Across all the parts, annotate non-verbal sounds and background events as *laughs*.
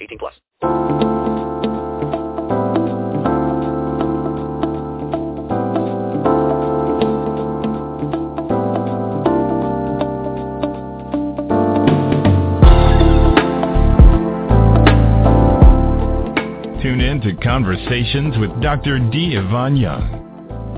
18 plus. Tune in to Conversations with Dr. D. Ivan Young.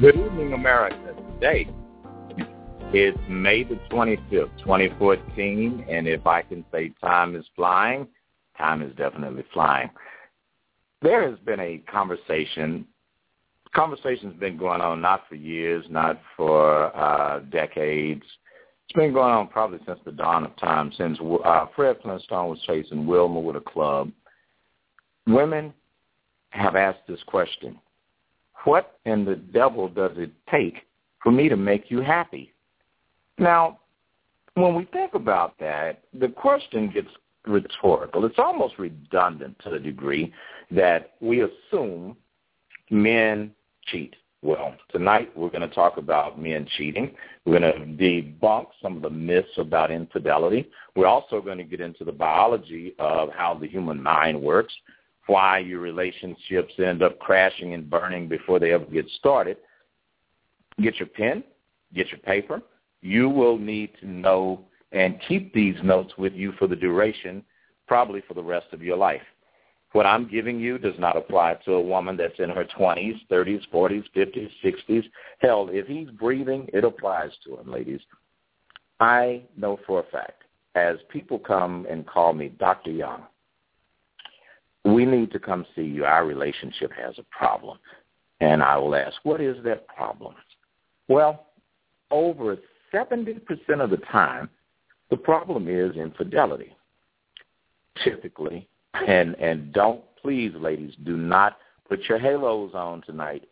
Good evening, America. Today is May the 25th, 2014, and if I can say time is flying, time is definitely flying. There has been a conversation. Conversation's been going on not for years, not for uh, decades. It's been going on probably since the dawn of time, since uh, Fred Flintstone was chasing Wilma with a club. Women have asked this question what in the devil does it take for me to make you happy? Now, when we think about that, the question gets rhetorical. It's almost redundant to the degree that we assume men cheat. Well, tonight we're going to talk about men cheating. We're going to debunk some of the myths about infidelity. We're also going to get into the biology of how the human mind works why your relationships end up crashing and burning before they ever get started. Get your pen, get your paper. You will need to know and keep these notes with you for the duration, probably for the rest of your life. What I'm giving you does not apply to a woman that's in her 20s, 30s, 40s, 50s, 60s. Hell, if he's breathing, it applies to him, ladies. I know for a fact, as people come and call me Dr. Young, we need to come see you. Our relationship has a problem. And I will ask, what is that problem? Well, over 70% of the time, the problem is infidelity. Typically, and, and don't, please, ladies, do not put your halos on tonight.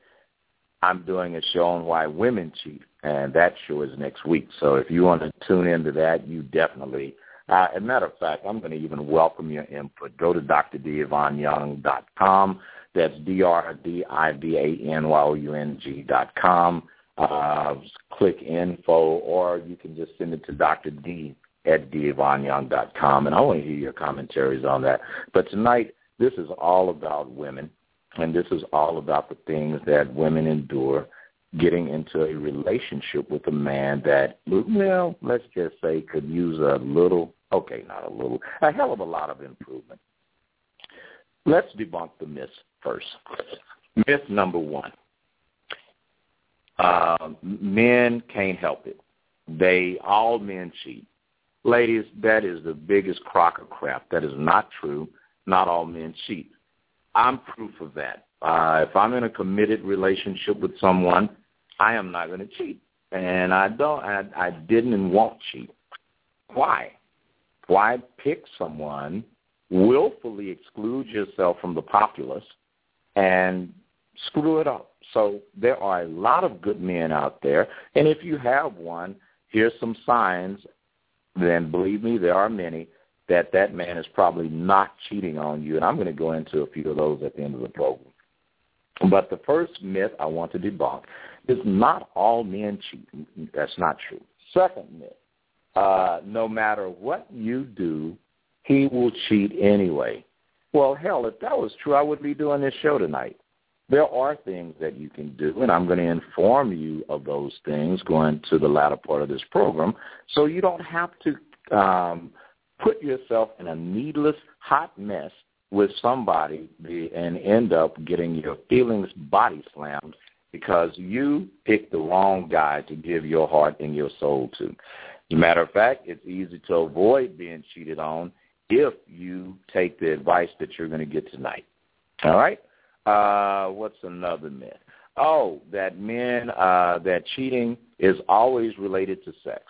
I'm doing a show on why women cheat, and that show is next week. So if you want to tune into that, you definitely uh, as a matter of fact, I'm going to even welcome your input. Go to drdivanyoung.com. That's D-R-D-I-V-A-N-Y-O-U-N-G dot com. Uh, click info, or you can just send it to Dr. D at divanyoung.com, and I want to hear your commentaries on that. But tonight, this is all about women, and this is all about the things that women endure getting into a relationship with a man that, well, let's just say could use a little Okay, not a little, a hell of a lot of improvement. Let's debunk the myths first. Myth number one. Uh, men can't help it. They, all men cheat. Ladies, that is the biggest crock of crap. That is not true. Not all men cheat. I'm proof of that. Uh, if I'm in a committed relationship with someone, I am not going to cheat. And I don't, I, I didn't and won't cheat. Why? Why pick someone, willfully exclude yourself from the populace, and screw it up? So there are a lot of good men out there, and if you have one, here's some signs. Then believe me, there are many that that man is probably not cheating on you, and I'm going to go into a few of those at the end of the program. But the first myth I want to debunk is not all men cheat. That's not true. Second myth, uh, no matter what you do, he will cheat anyway. Well, hell, if that was true, I wouldn't be doing this show tonight. There are things that you can do, and I'm going to inform you of those things going to the latter part of this program, so you don't have to um, put yourself in a needless hot mess with somebody and end up getting your feelings body slammed because you picked the wrong guy to give your heart and your soul to. As a matter of fact, it's easy to avoid being cheated on if you take the advice that you're going to get tonight. All right? Uh, what's another myth? Oh, that men, uh, that cheating is always related to sex.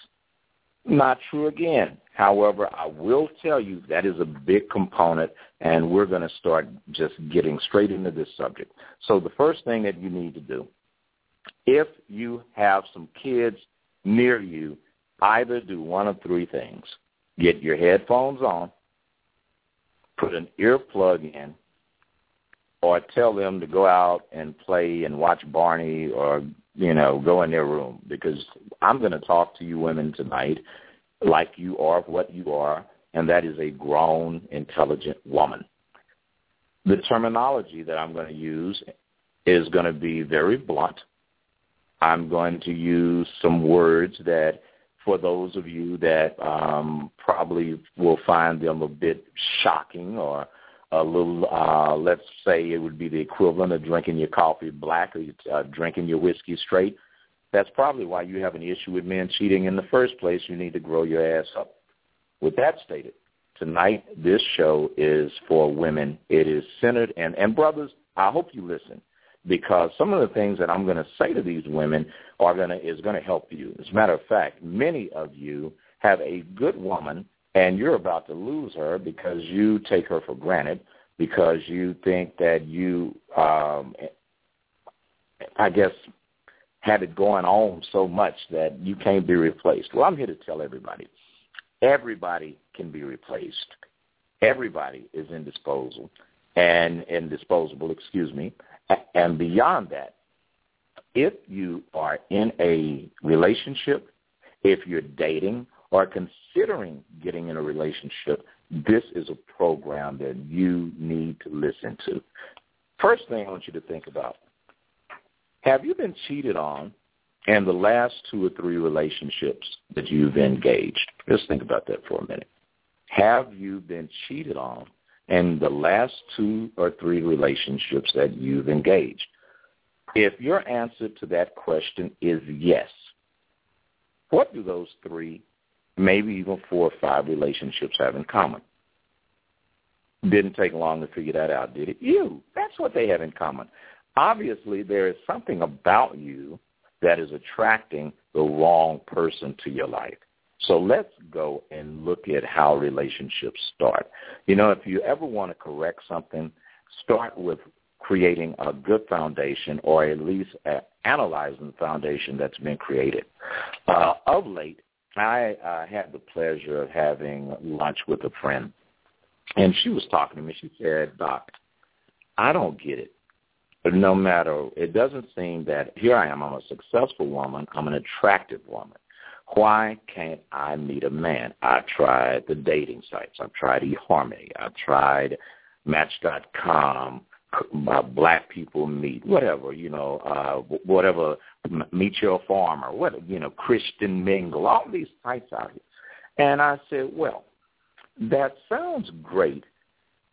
Not true again. However, I will tell you that is a big component, and we're going to start just getting straight into this subject. So the first thing that you need to do, if you have some kids near you, either do one of three things. Get your headphones on, put an earplug in, or tell them to go out and play and watch Barney or, you know, go in their room because I'm going to talk to you women tonight like you are what you are, and that is a grown, intelligent woman. The terminology that I'm going to use is going to be very blunt. I'm going to use some words that for those of you that um, probably will find them a bit shocking or a little, uh, let's say it would be the equivalent of drinking your coffee black or uh, drinking your whiskey straight. That's probably why you have an issue with men cheating in the first place. You need to grow your ass up. With that stated, tonight this show is for women. It is centered, and, and brothers, I hope you listen because some of the things that I'm going to say to these women are going to is going to help you. As a matter of fact, many of you have a good woman and you're about to lose her because you take her for granted because you think that you um I guess had it going on so much that you can't be replaced. Well, I'm here to tell everybody. Everybody can be replaced. Everybody is indisposable and in disposable excuse me. And beyond that, if you are in a relationship, if you're dating or considering getting in a relationship, this is a program that you need to listen to. First thing I want you to think about, have you been cheated on in the last two or three relationships that you've engaged? Just think about that for a minute. Have you been cheated on in the last two or three relationships that you've engaged? If your answer to that question is yes, what do those three, maybe even four or five relationships have in common? Didn't take long to figure that out, did it? You. That's what they have in common. Obviously, there is something about you that is attracting the wrong person to your life. So let's go and look at how relationships start. You know, if you ever want to correct something, start with creating a good foundation or at least analyzing the foundation that's been created. Uh, of late, I uh, had the pleasure of having lunch with a friend, and she was talking to me. She said, Doc, I don't get it. No matter, it doesn't seem that here I am, I'm a successful woman, I'm an attractive woman. Why can't I meet a man? I tried the dating sites. I've tried eHarmony. I've tried Match.com, uh, Black People Meet, whatever, you know, uh, whatever, Meet Your Farmer, what, you know, Christian Mingle, all these sites out here. And I said, well, that sounds great.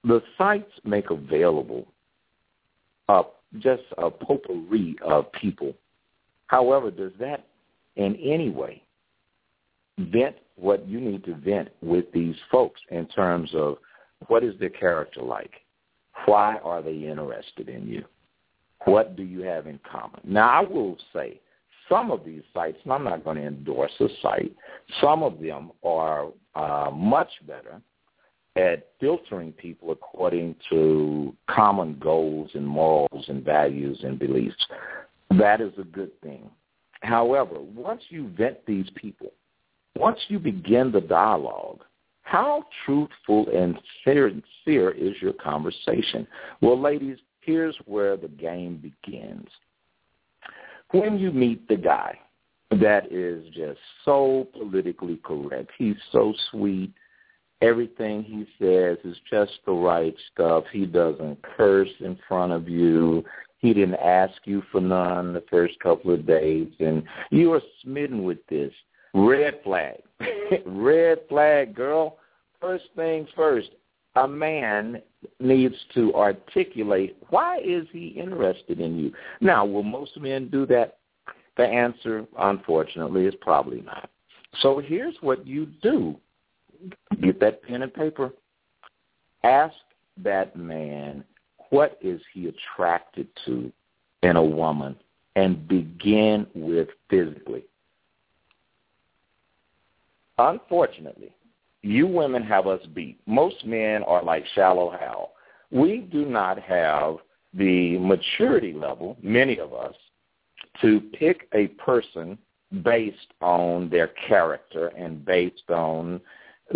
The sites make available uh, just a potpourri of people. However, does that in any way vent what you need to vent with these folks in terms of what is their character like? Why are they interested in you? What do you have in common? Now, I will say some of these sites, and I'm not going to endorse a site, some of them are uh, much better at filtering people according to common goals and morals and values and beliefs. That is a good thing. However, once you vet these people, once you begin the dialogue, how truthful and sincere is your conversation? Well, ladies, here's where the game begins. When you meet the guy that is just so politically correct, he's so sweet, everything he says is just the right stuff. He doesn't curse in front of you. He didn't ask you for none the first couple of days, and you are smitten with this. Red flag. *laughs* red flag, girl. First things first, a man needs to articulate why is he interested in you. Now, will most men do that? The answer, unfortunately, is probably not. So here's what you do. Get that pen and paper. Ask that man what is he attracted to in a woman and begin with physically. Unfortunately, you women have us beat. Most men are like shallow Hal. We do not have the maturity level, many of us, to pick a person based on their character and based on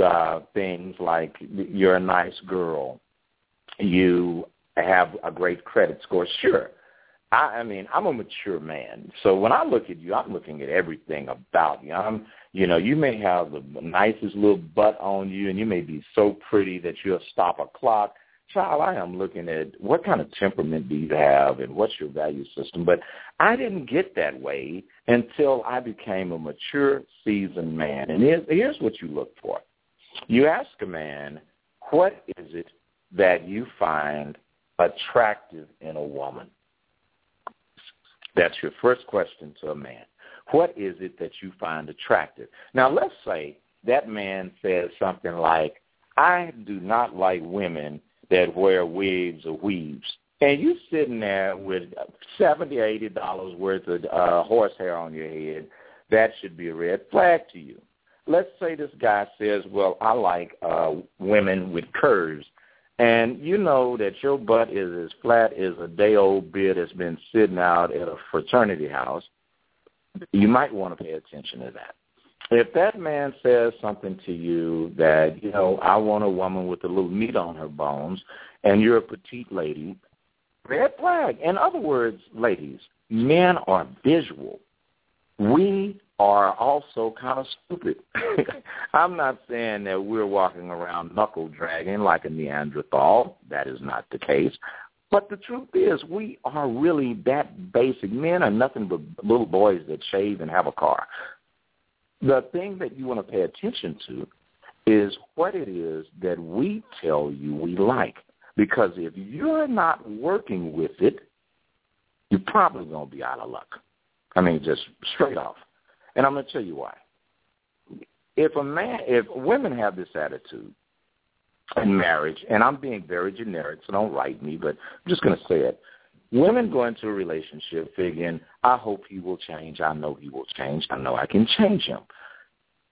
uh, things like you're a nice girl, you have a great credit score. Sure, I, I mean I'm a mature man, so when I look at you, I'm looking at everything about you. I'm, you know, you may have the nicest little butt on you, and you may be so pretty that you'll stop a clock child, I am looking at what kind of temperament do you have and what's your value system. But I didn't get that way until I became a mature, seasoned man. And here's, here's what you look for. You ask a man, what is it that you find attractive in a woman? That's your first question to a man. What is it that you find attractive? Now, let's say that man says something like, I do not like women that wear wigs or weaves. And you're sitting there with seventy, eighty dollars worth of uh, horsehair on your head, that should be a red flag to you. Let's say this guy says, "Well, I like uh, women with curves," and you know that your butt is as flat as a day-old beer that's been sitting out at a fraternity house. You might want to pay attention to that if that man says something to you that, you know, I want a woman with a little meat on her bones, and you're a petite lady, red flag. In other words, ladies, men are visual. We are also kind of stupid. *laughs* I'm not saying that we're walking around knuckle dragging like a Neanderthal. That is not the case. But the truth is, we are really that basic. Men are nothing but little boys that shave and have a car. The thing that you want to pay attention to is what it is that we tell you we like. Because if you're not working with it, you're probably going to be out of luck. I mean, just straight off. And I'm going to tell you why. If a man, if women have this attitude in marriage, and I'm being very generic, so don't write me, but I'm just going to say it. Women go into a relationship thinking, I hope he will change. I know he will change. I know I can change him.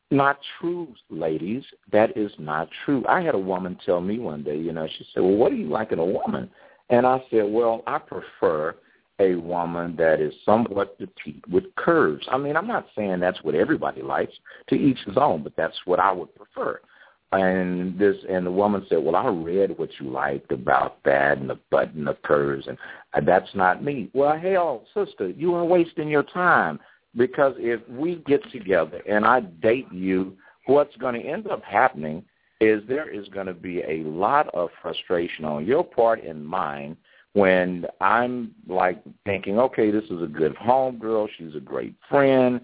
Not true, ladies. That is not true. I had a woman tell me one day, you know, she said, well, what do you like in a woman? And I said, well, I prefer a woman that is somewhat petite with curves. I mean, I'm not saying that's what everybody likes. To each his own, but that's what I would prefer. And this and the woman said, "Well, I read what you liked about that and the butt and the curves, and that's not me." Well, hell, sister, you are wasting your time because if we get together and I date you, what's going to end up happening is there is going to be a lot of frustration on your part and mine when I'm like thinking, okay, this is a good home girl, she's a great friend,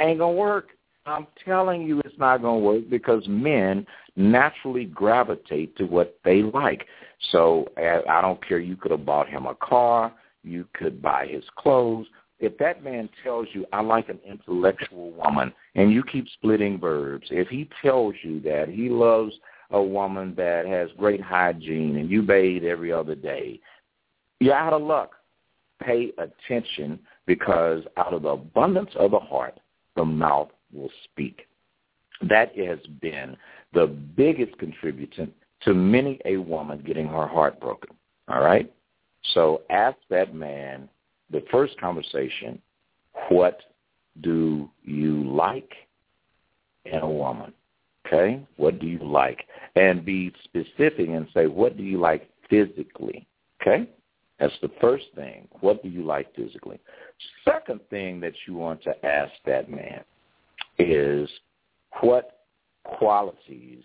ain't gonna work. I'm telling you it's not to work because men naturally gravitate to what they like. So eh, I don't care. You could have bought him a car. You could buy his clothes. If that man tells you, I like an intellectual woman, and you keep splitting verbs, if he tells you that he loves a woman that has great hygiene and you bathe every other day, you're out of luck. Pay attention because out of the abundance of the heart, the mouth will speak. That has been the biggest contributor to many a woman getting her heart broken. All right? So ask that man the first conversation, what do you like in a woman? Okay? What do you like? And be specific and say, what do you like physically? Okay? That's the first thing. What do you like physically? Second thing that you want to ask that man is what qualities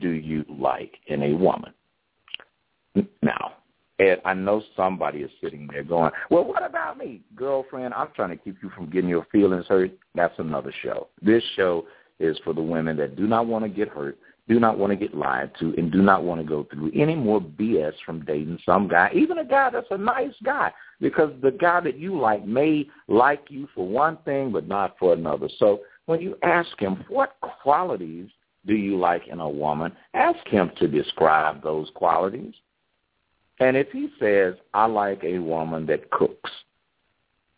do you like in a woman? Now, Ed, I know somebody is sitting there going, well, what about me? Girlfriend, I'm trying to keep you from getting your feelings hurt. That's another show. This show is for the women that do not want to get hurt, do not want to get lied to, and do not want to go through any more BS from dating some guy, even a guy that's a nice guy, because the guy that you like may like you for one thing but not for another. So when you ask him, what qualities do you like in a woman, ask him to describe those qualities. And if he says, I like a woman that cooks,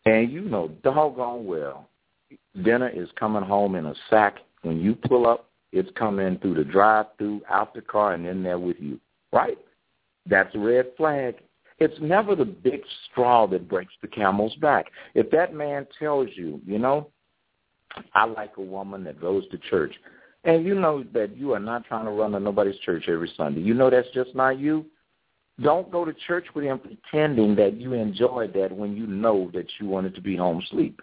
and you know doggone well dinner is coming home in a sack. When you pull up, it's coming through the drive-through, out the car, and in there with you, right? That's a red flag. It's never the big straw that breaks the camel's back. If that man tells you, you know, I like a woman that goes to church, and you know that you are not trying to run to nobody's church every Sunday. You know that's just not you. Don't go to church with him pretending that you enjoyed that when you know that you wanted to be home sleep.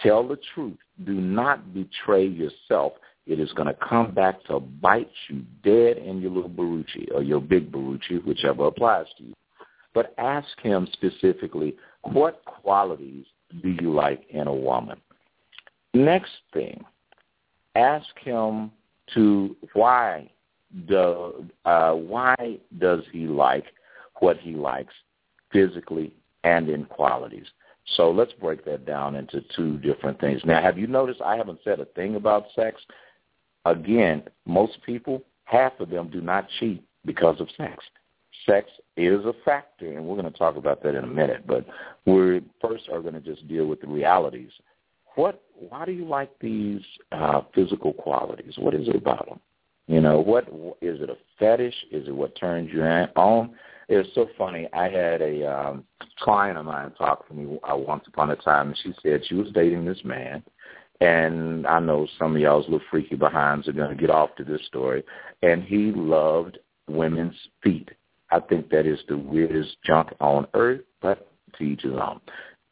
Tell the truth. Do not betray yourself. It is going to come back to bite you dead in your little baruchi or your big baruchi, whichever applies to you. But ask him specifically, what qualities do you like in a woman? Next thing, ask him to why do, uh, why does he like what he likes physically and in qualities. So let's break that down into two different things. Now, have you noticed I haven't said a thing about sex? Again, most people, half of them do not cheat because of sex. Sex is a factor, and we're going to talk about that in a minute. But we first are going to just deal with the realities. What? Why do you like these uh, physical qualities? What is it about them? You know, what is it a fetish? Is it what turns you on? It was so funny. I had a um, client of mine talk to me uh, once upon a time, and she said she was dating this man. And I know some of y'all's little freaky behinds are going to get off to this story. And he loved women's feet. I think that is the weirdest junk on earth, but to each his own.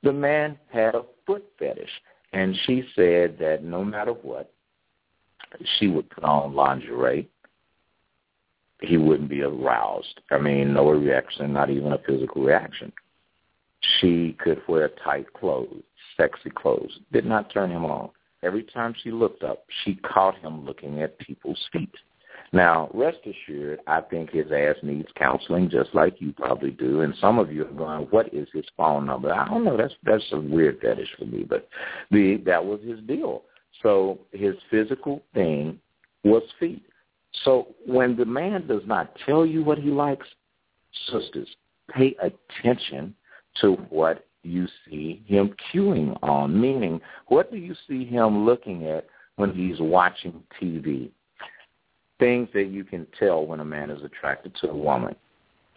The man had a foot fetish, and she said that no matter what, she would put on lingerie he wouldn't be aroused. I mean, no reaction, not even a physical reaction. She could wear tight clothes, sexy clothes, did not turn him on. Every time she looked up, she caught him looking at people's feet. Now, rest assured, I think his ass needs counseling just like you probably do. And some of you are going, what is his phone number? I don't know. That's that's a weird fetish for me, but the that was his deal. So his physical thing was feet. So when the man does not tell you what he likes, sisters, pay attention to what you see him cueing on, meaning what do you see him looking at when he's watching TV? Things that you can tell when a man is attracted to a woman.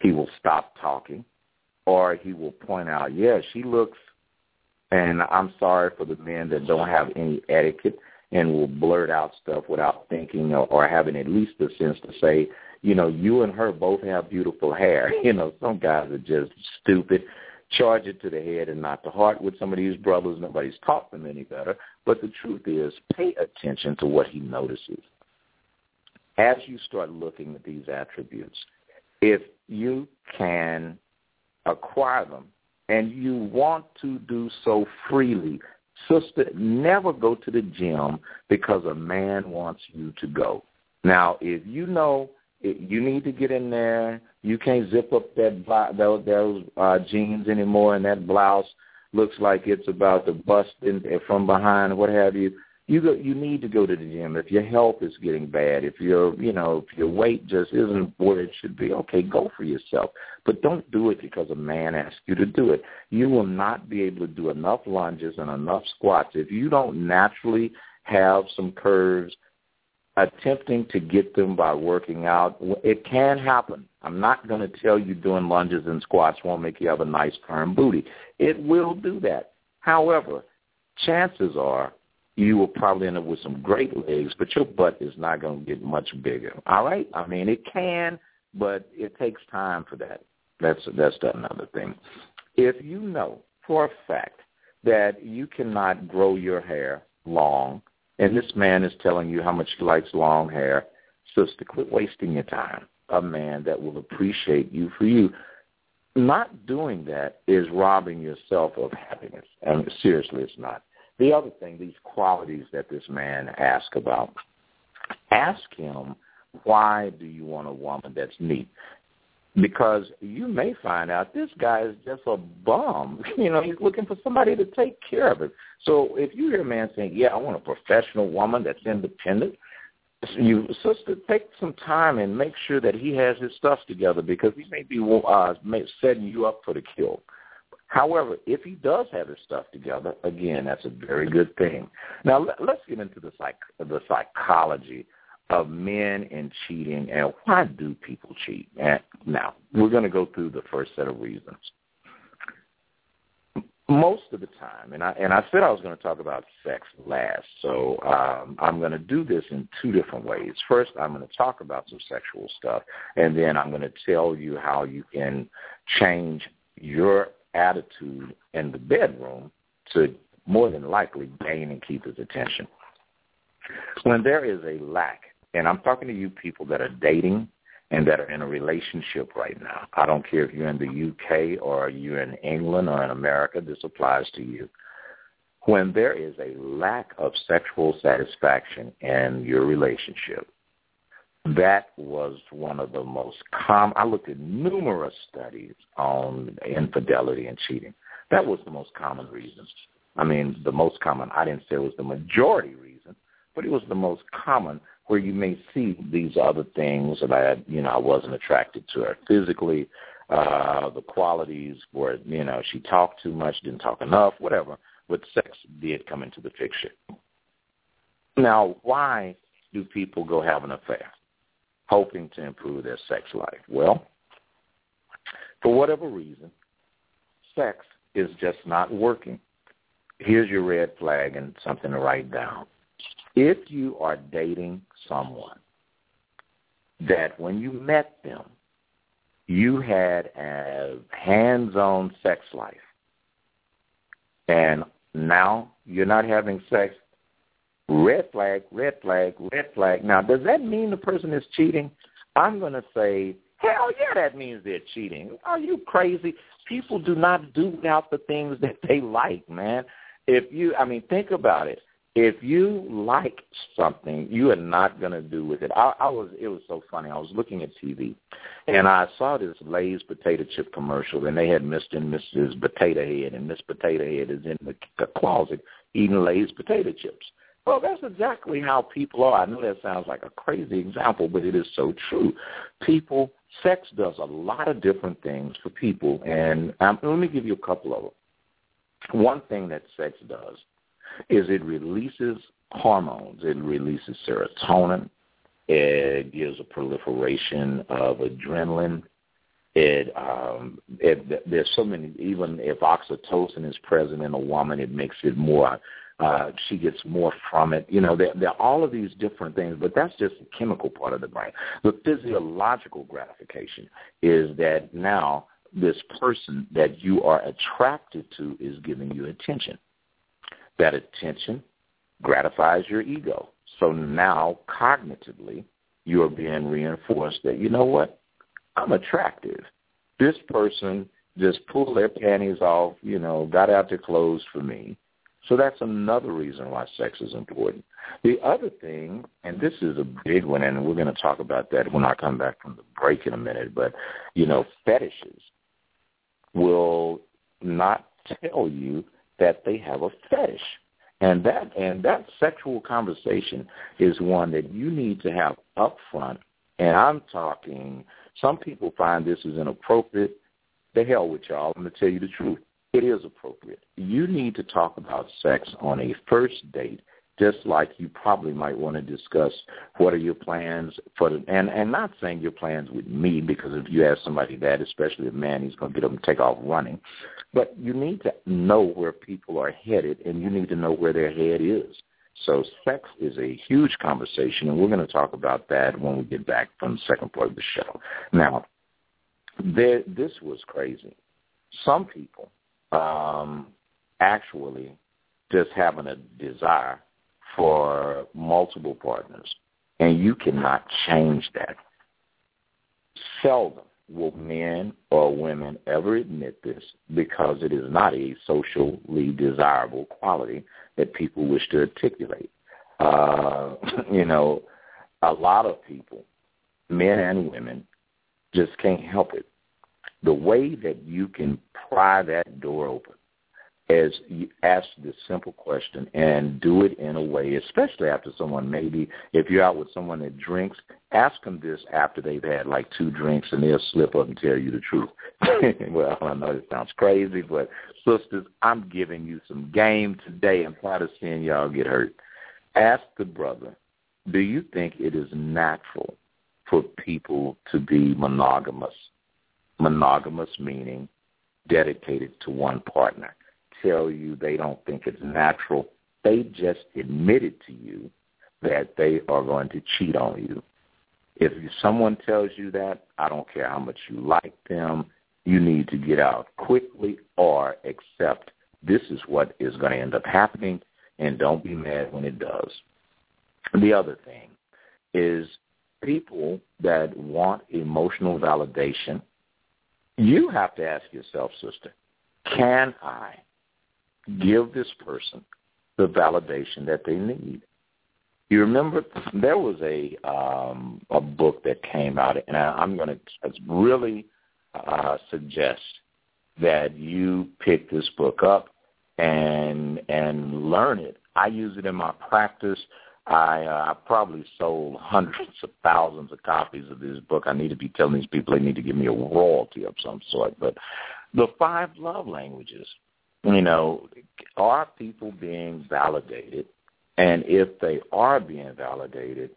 He will stop talking or he will point out, yeah, she looks, and I'm sorry for the men that don't have any etiquette and will blurt out stuff without thinking or, or having at least the sense to say, you know, you and her both have beautiful hair. *laughs* You know, some guys are just stupid. Charge it to the head and not the heart with some of these brothers. Nobody's taught them any better. But the truth is, pay attention to what he notices. As you start looking at these attributes, if you can acquire them and you want to do so freely, Sister, never go to the gym because a man wants you to go. Now, if you know you need to get in there, you can't zip up that those, those uh, jeans anymore, and that blouse looks like it's about to bust in, from behind, what have you you go, you need to go to the gym. If your health is getting bad, if your you know if your weight just isn't where it should be, okay, go for yourself. But don't do it because a man asks you to do it. You will not be able to do enough lunges and enough squats if you don't naturally have some curves. Attempting to get them by working out, it can happen. I'm not going to tell you doing lunges and squats won't make you have a nice firm booty. It will do that. However, chances are you will probably end up with some great legs, but your butt is not going to get much bigger. All right? I mean, it can, but it takes time for that. That's that's another thing. If you know for a fact that you cannot grow your hair long, and this man is telling you how much he likes long hair, sister, quit wasting your time. A man that will appreciate you for you. Not doing that is robbing yourself of happiness. And seriously, it's not. The other thing, these qualities that this man asked about, Ask him, why do you want a woman that's neat? Because you may find out this guy is just a bum. *laughs* You know, he's looking for somebody to take care of him. So if you hear a man saying, yeah, I want a professional woman that's independent, you sister take some time and make sure that he has his stuff together because he may be uh, may, setting you up for the kill. However, if he does have his stuff together, again, that's a very good thing. Now let, let's get into the psych the psychology of men and cheating and why do people cheat. And now we're going to go through the first set of reasons most of the time, and I and I said I was going to talk about sex last, so um, I'm going to do this in two different ways. First, I'm going to talk about some sexual stuff, and then I'm going to tell you how you can change your attitude in the bedroom to more than likely gain and keep his attention. When there is a lack, and I'm talking to you people that are dating and that are in a relationship right now. I don't care if you're in the UK or you're in England or in America, this applies to you. When there is a lack of sexual satisfaction in your relationship, that was one of the most common. I looked at numerous studies on infidelity and cheating. That was the most common reason. I mean, the most common. I didn't say it was the majority reason, but it was the most common where you may see these other things that I, you know, I wasn't attracted to her physically. Uh, the qualities were, you know, she talked too much, didn't talk enough, whatever. But sex did come into the picture. Now, why do people go have an affair, hoping to improve their sex life? Well, for whatever reason, sex is just not working. Here's your red flag and something to write down. If you are dating someone that when you met them, you had a hands-on sex life, and now you're not having sex, red flag, red flag, red flag. Now, does that mean the person is cheating? I'm going to say, hell yeah, that means they're cheating. Are you crazy? People do not do out the things that they like, man. If you, I mean, think about it if you like something, you are not going to do with it. I, I was. It was so funny. I was looking at TV, and I saw this Lay's potato chip commercial, and they had Mr. and Mrs. Potato Head, and Miss Potato Head is in the, the closet eating Lay's potato chips. Well, that's exactly how people are. I know that sounds like a crazy example, but it is so true. People, sex does a lot of different things for people, and um, let me give you a couple of them. One thing that sex does is it releases hormones. It releases serotonin. It gives a proliferation of adrenaline. It, um, it there's so many. Even if oxytocin is present in a woman, it makes it more. Uh, she gets more from it. You know, there, there are all of these different things, but that's just the chemical part of the brain. The physiological gratification is that now this person that you are attracted to is giving you attention. That attention gratifies your ego. So now cognitively, you are being reinforced that, you know what? I'm attractive. This person just pulled their panties off, you know, got out their clothes for me. So that's another reason why sex is important. The other thing, and this is a big one, and we're going to talk about that when I come back from the break in a minute, but, you know, fetishes will not tell you that they have a fetish. And that and that sexual conversation is one that you need to have up front. And I'm talking some people find this is inappropriate. The hell with y'all. I'm gonna tell you the truth. It is appropriate. You need to talk about sex on a first date just like you probably might want to discuss what are your plans for the and and not saying your plans with me because if you ask somebody that, especially a man, he's going to get up and take off running. But you need to know where people are headed, and you need to know where their head is. So sex is a huge conversation, and we're going to talk about that when we get back from the second part of the show. Now, there, this was crazy. Some people um, actually just having a desire for multiple partners, and you cannot change that. Seldom will men or women ever admit this because it is not a socially desirable quality that people wish to articulate. Uh, *laughs* you know, a lot of people, men and women, just can't help it. The way that you can pry that door open is you ask this simple question and do it in a way, especially after someone maybe, if you're out with someone that drinks, ask them this after they've had like two drinks and they'll slip up and tell you the truth. *laughs* well, I know it sounds crazy, but sisters, I'm giving you some game today. I'm tired of seeing y'all get hurt. Ask the brother, do you think it is natural for people to be monogamous? Monogamous meaning dedicated to one partner tell you they don't think it's natural. They just admitted to you that they are going to cheat on you. If someone tells you that, I don't care how much you like them, you need to get out quickly or accept this is what is going to end up happening and don't be mad when it does. The other thing is people that want emotional validation, you have to ask yourself, sister, can I give this person the validation that they need. You remember there was a um, a book that came out, and I, I'm going to really uh, suggest that you pick this book up and and learn it. I use it in my practice. I uh, I probably sold hundreds of thousands of copies of this book. I need to be telling these people they need to give me a royalty of some sort. But the five love languages you know, are people being validated? And if they are being validated,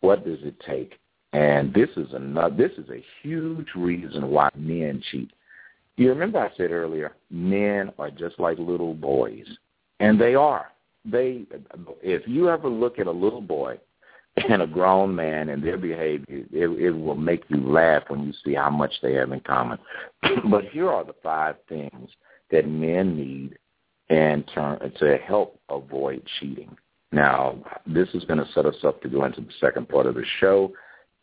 what does it take? And this is another. This is a huge reason why men cheat. You remember I said earlier, men are just like little boys, and they are. They, if you ever look at a little boy and a grown man and their behavior, it, it will make you laugh when you see how much they have in common. *clears throat* but here are the five things that men need and turn, to help avoid cheating. Now, this is going to set us up to go into the second part of the show.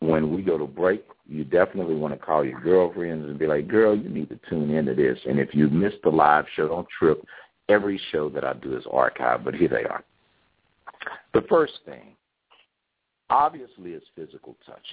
When we go to break, you definitely want to call your girlfriends and be like, girl, you need to tune into this. And if you missed the live show, don't trip. Every show that I do is archived, but here they are. The first thing, obviously, is physical touch.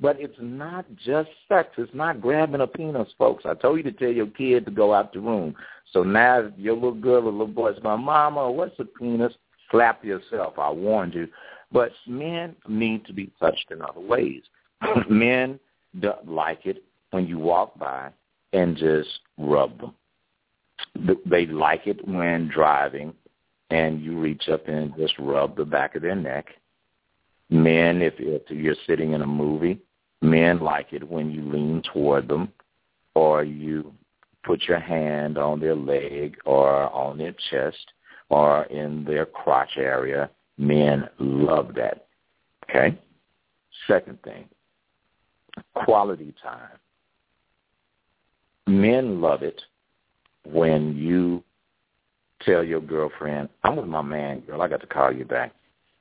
But it's not just sex. It's not grabbing a penis, folks. I told you to tell your kid to go out the room. So now your little girl or little boy is going, Mama, what's a penis? Slap yourself. I warned you. But men need to be touched in other ways. *laughs* men don't like it when you walk by and just rub them. They like it when driving and you reach up and just rub the back of their neck. Men, if, if you're sitting in a movie Men like it when you lean toward them or you put your hand on their leg or on their chest or in their crotch area. Men love that. Okay? Second thing, quality time. Men love it when you tell your girlfriend, I'm with my man, girl, I got to call you back.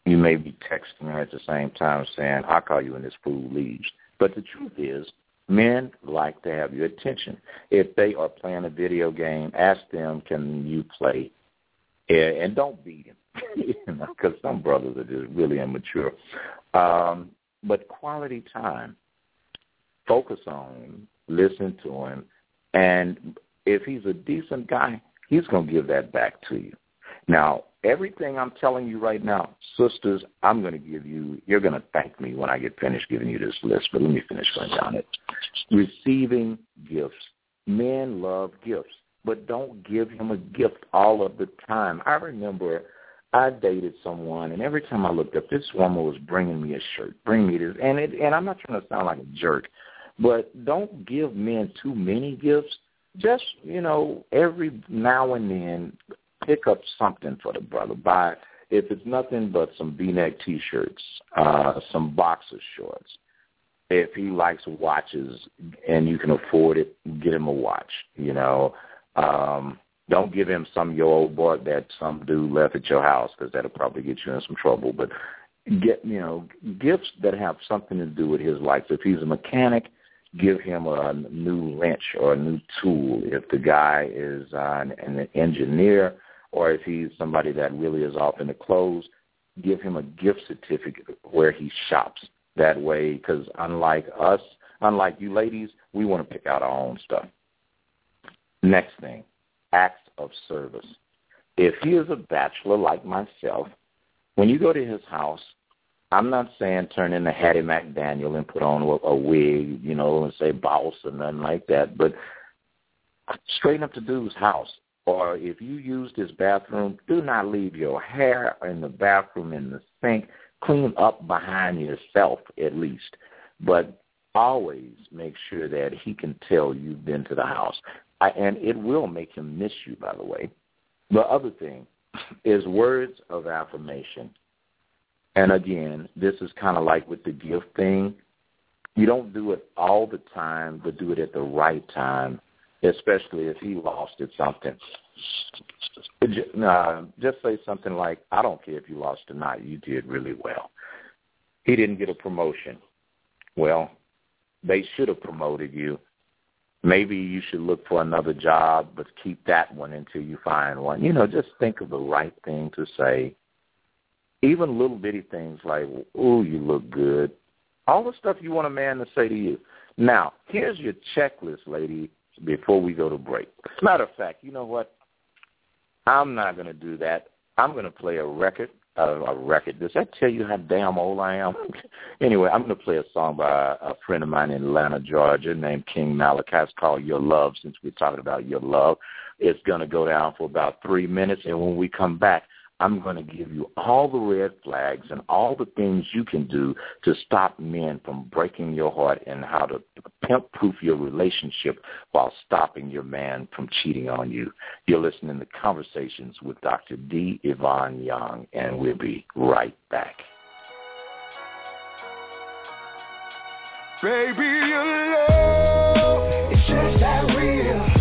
You may be texting her at the same time saying, I'll call you when this fool leaves. But the truth is, men like to have your attention. If they are playing a video game, ask them, can you play? And don't beat him, *laughs* because some brothers are just really immature. Um, but quality time, focus on him, listen to him, and if he's a decent guy, he's going to give that back to you. Now, everything I'm telling you right now, sisters, I'm going to give you, you're going to thank me when I get finished giving you this list, but let me finish going down it. Receiving gifts. Men love gifts, but don't give him a gift all of the time. I remember I dated someone, and every time I looked up, this woman was bringing me a shirt, bring me this, and it, and I'm not trying to sound like a jerk, but don't give men too many gifts. Just you know, every now and then, pick up something for the brother. Buy if it's nothing but some V-neck T-shirts, uh, some boxer shorts. If he likes watches and you can afford it, get him a watch. You know, um, don't give him some your old boy that some dude left at your house because that'll probably get you in some trouble. But get you know gifts that have something to do with his life. If he's a mechanic, give him a new wrench or a new tool. If the guy is uh, an, an engineer, or if he's somebody that really is off in the clothes, give him a gift certificate where he shops. That way, because unlike us, unlike you ladies, we want to pick out our own stuff. Next thing, acts of service. If he is a bachelor like myself, when you go to his house, I'm not saying turn into Hattie McDaniel and put on a, a wig, you know, and say boss or nothing like that, but straighten up the dude's house. Or if you use this bathroom, do not leave your hair in the bathroom in the sink. Clean up behind yourself at least. But always make sure that he can tell you've been to the house. I, and it will make him miss you, by the way. The other thing is words of affirmation. And again, this is kind of like with the gift thing. You don't do it all the time, but do it at the right time, especially if he lost at something. Just say something like, I don't care if you lost tonight. You did really well. He didn't get a promotion. Well, they should have promoted you. Maybe you should look for another job, but keep that one until you find one. You know, just think of the right thing to say. Even little bitty things like, ooh, you look good. All the stuff you want a man to say to you. Now, here's your checklist, lady, before we go to break. As a Matter of fact, you know what? I'm not going to do that. I'm going to play a record a, a record. Does that tell you how damn old I am? *laughs* anyway, I'm going to play a song by a, a friend of mine in Atlanta, Georgia, named King Malachi. It's called Your Love, since we're talking about your love. It's going to go down for about three minutes, and when we come back, I'm going to give you all the red flags and all the things you can do to stop men from breaking your heart and how to pimp-proof your relationship while stopping your man from cheating on you. You're listening to Conversations with Dr. D. Ivan Young, and we'll be right back. Baby, love, it's just that real.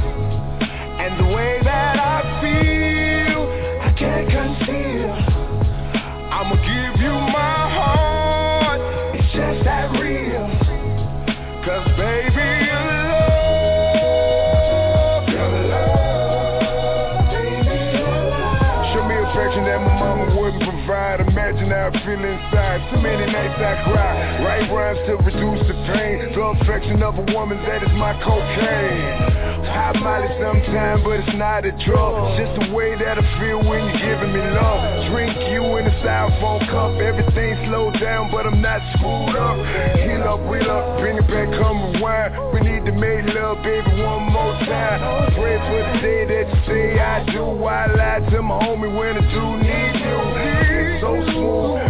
I cry. Write rhymes to reduce the pain. The affection of a woman that is my cocaine. High mileage sometimes, but it's not a drug. It's just the way that I feel when you're giving me love. Drink you in a styrofoam cup. Everything slowed down, but I'm not screwed up. Heal up, wheel up, bring it back, come rewind. We need to make love, baby, one more time. Pray for the day that you say I do. I lie to my homie when I do need you. It's so smooth,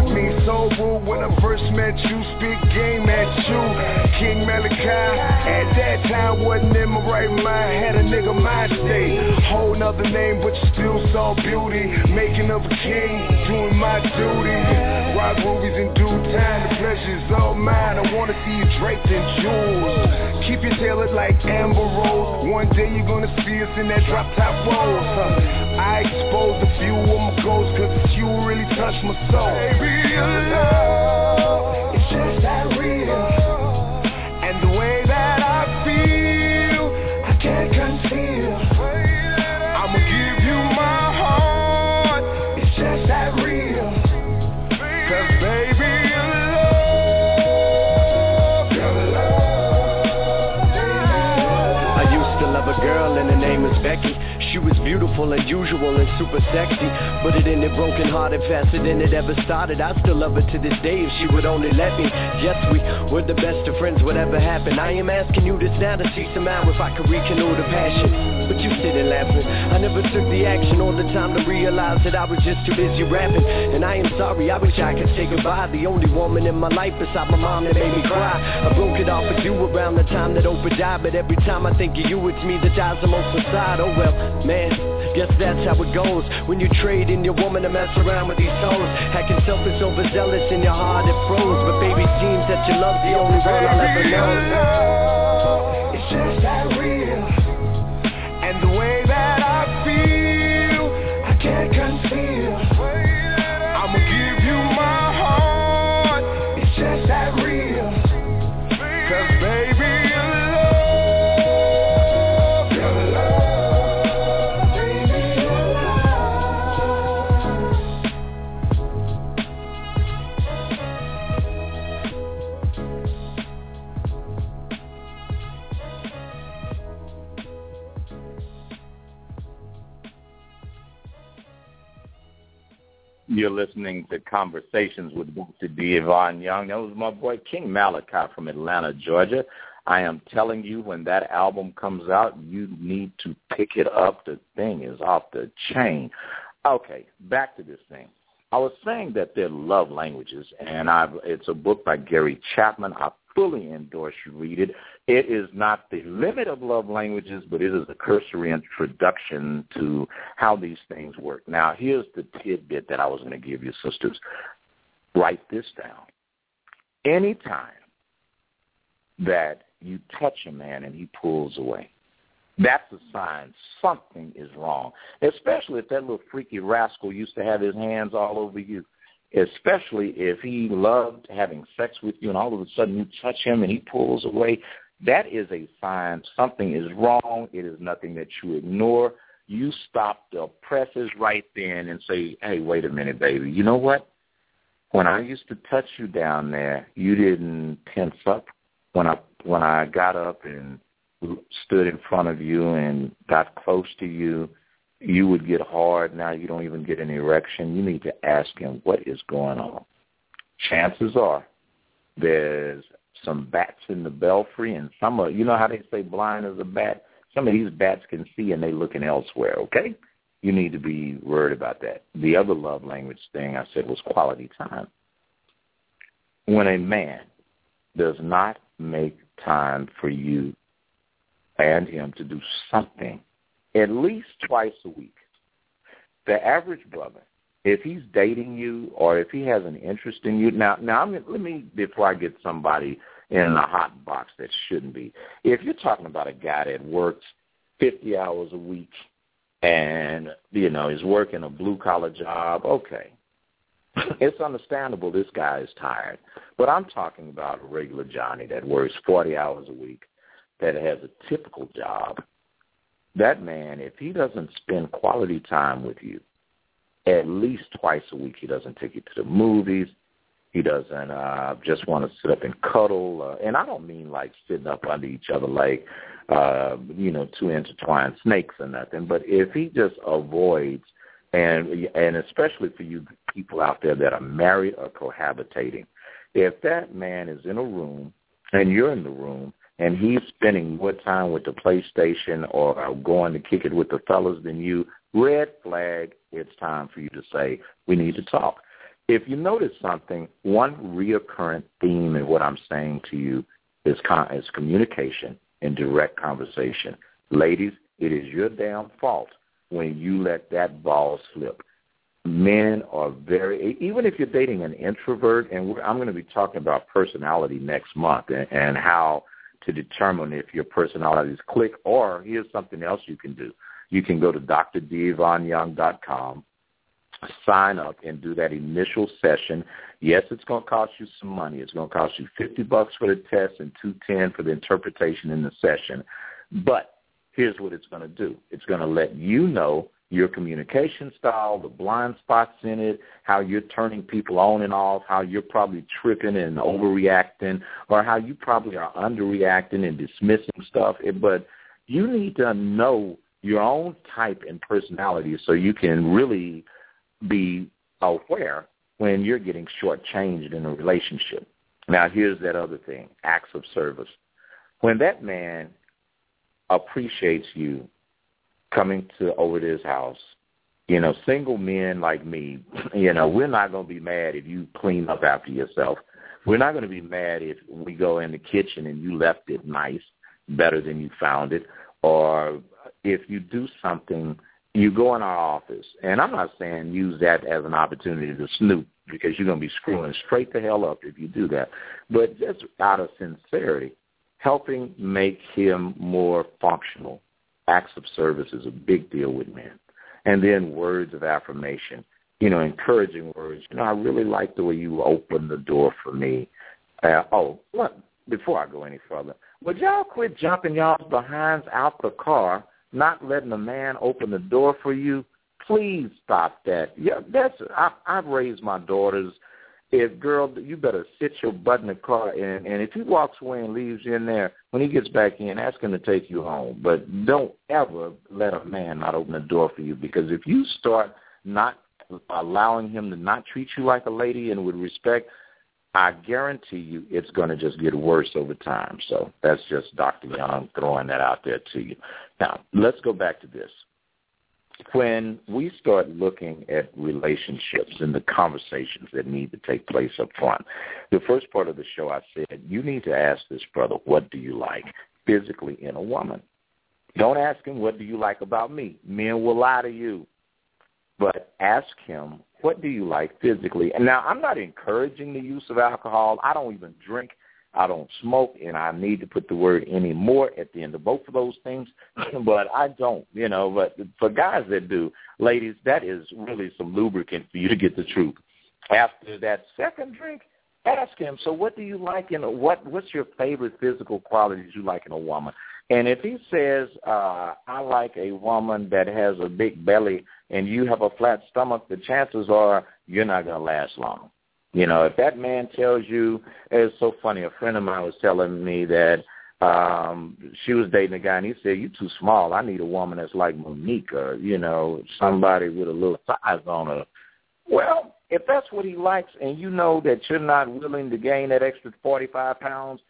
so. When I first met you, speak game at you. King Malachi, at that time wasn't in my right mind. Had a nigga mind state. Whole nother name, but you still saw beauty. Making of a king, doing my duty. Rock movies in due time, the pleasure's all mine. I wanna see you draped in jewels. Keep your tailored like Amber Rose. One day you're gonna see us in that drop top rose. Huh. I expose a few of my goals, cause you really touch my soul. Baby, love, it's just that real. She was beautiful and usual and super sexy, but it ended broken hearted faster than it ever started. I still love her to this day if she would only let me. Yes, we were the best of friends, whatever happened. I am asking you this now to see some somehow if I could rekindle the passion. But you sitting laughing. I never took the action or the time to realize that I was just too busy rapping. And I am sorry, I wish I could say goodbye. The only woman in my life beside my mom that made me cry. I broke it off with you around the time that Oprah died. But every time I think of you, it's me that dies the most inside. Oh well, man, guess that's how it goes. When you trade in your woman to mess around with these hoes. Hacking selfish, overzealous in your heart it froze. But baby, seems that your love's the only one I'll ever know. it's just that real. The way You're listening to Conversations with Dr. D. Ivan Young. That was my boy King Malachi from Atlanta, Georgia. I am telling you, when that album comes out, you need to pick it up. The thing is off the chain. Okay, back to this thing. I was saying that they're love languages, and I've, it's a book by Gary Chapman. I fully endorse you read it. It is not the limit of love languages, but it is a cursory introduction to how these things work. Now, here's the tidbit that I was going to give you, sisters. Write this down. Anytime that you touch a man and he pulls away, that's a sign something is wrong, especially if that little freaky rascal used to have his hands all over you especially if he loved having sex with you and all of a sudden you touch him and he pulls away, that is a sign something is wrong. It is nothing that you ignore. You stop the presses right then and say, hey, wait a minute, baby. You know what? When I used to touch you down there, you didn't tense up. When I when I got up and stood in front of you and got close to you, you would get hard. Now you don't even get an erection. You need to ask him what is going on. Chances are there's some bats in the belfry, and some of you know how they say blind as a bat. Some of these bats can see and they looking elsewhere. Okay, you need to be worried about that. The other love language thing I said was quality time. When a man does not make time for you and him to do something at least twice a week. The average brother, if he's dating you or if he has an interest in you, now, now I'm, let me before I get somebody in a hot box that shouldn't be. If you're talking about a guy that works 50 hours a week and you know is working a blue collar job, okay, *laughs* it's understandable this guy is tired. But I'm talking about a regular Johnny that works 40 hours a week, that has a typical job, that man, if he doesn't spend quality time with you, at least twice a week, he doesn't take you to the movies. He doesn't uh, just want to sit up and cuddle. Uh, and I don't mean like sitting up under each other like, uh, you know, two intertwined snakes or nothing. But if he just avoids, and and especially for you people out there that are married or cohabitating, if that man is in a room and you're in the room and he's spending more time with the PlayStation or going to kick it with the fellas than you, red flag, it's time for you to say, we need to talk. If you notice something, one reoccurrent theme in what I'm saying to you is, con- is communication and direct conversation. Ladies, it is your damn fault when you let that ball slip. Men are very, even if you're dating an introvert, and I'm going to be talking about personality next month and, and how – to determine if your personalities click, or here's something else you can do. You can go to drdivanyoung.com, sign up, and do that initial session. Yes, it's going to cost you some money. It's going to cost you 50 bucks for the test and 210 for the interpretation in the session. But here's what it's going to do. It's going to let you know your communication style, the blind spots in it, how you're turning people on and off, how you're probably tripping and overreacting, or how you probably are underreacting and dismissing stuff. But you need to know your own type and personality so you can really be aware when you're getting shortchanged in a relationship. Now, here's that other thing, acts of service. When that man appreciates you coming to over to his house. You know, single men like me, you know, we're not going to be mad if you clean up after yourself. We're not going to be mad if we go in the kitchen and you left it nice, better than you found it, or if you do something, you go in our office. And I'm not saying use that as an opportunity to snoop because you're going to be screwing straight the hell up if you do that. But just out of sincerity, helping make him more functional acts of service is a big deal with men. And then words of affirmation, you know, encouraging words. You know, I really like the way you opened the door for me. Uh, oh, look, before I go any further, would y'all quit jumping y'all's behinds out the car, not letting a man open the door for you? Please stop that. Yeah, that's I, I've raised my daughters if girl, you better sit your butt in the car, and and if he walks away and leaves you in there, when he gets back in, ask him to take you home. But don't ever let a man not open the door for you because if you start not allowing him to not treat you like a lady and with respect, I guarantee you it's going to just get worse over time. So that's just Dr. Young throwing that out there to you. Now, let's go back to this. When we start looking at relationships and the conversations that need to take place up front, the first part of the show I said, you need to ask this brother, what do you like physically in a woman? Don't ask him, what do you like about me? Men will lie to you. But ask him, what do you like physically? And now I'm not encouraging the use of alcohol. I don't even drink. I don't smoke, and I need to put the word anymore at the end of both of those things, *laughs* but I don't, you know. But for guys that do, ladies, that is really some lubricant for you to get the truth. After that second drink, ask him. So, what do you like in a, what? What's your favorite physical qualities you like in a woman? And if he says, uh, I like a woman that has a big belly and you have a flat stomach, the chances are you're not going to last long. You know, if that man tells you, it's so funny. A friend of mine was telling me that um she was dating a guy and he said, "You too small. I need a woman that's like Monique you know somebody with a little size on her." Well, if that's what he likes, and you know that you're not willing to gain that extra forty-five pounds,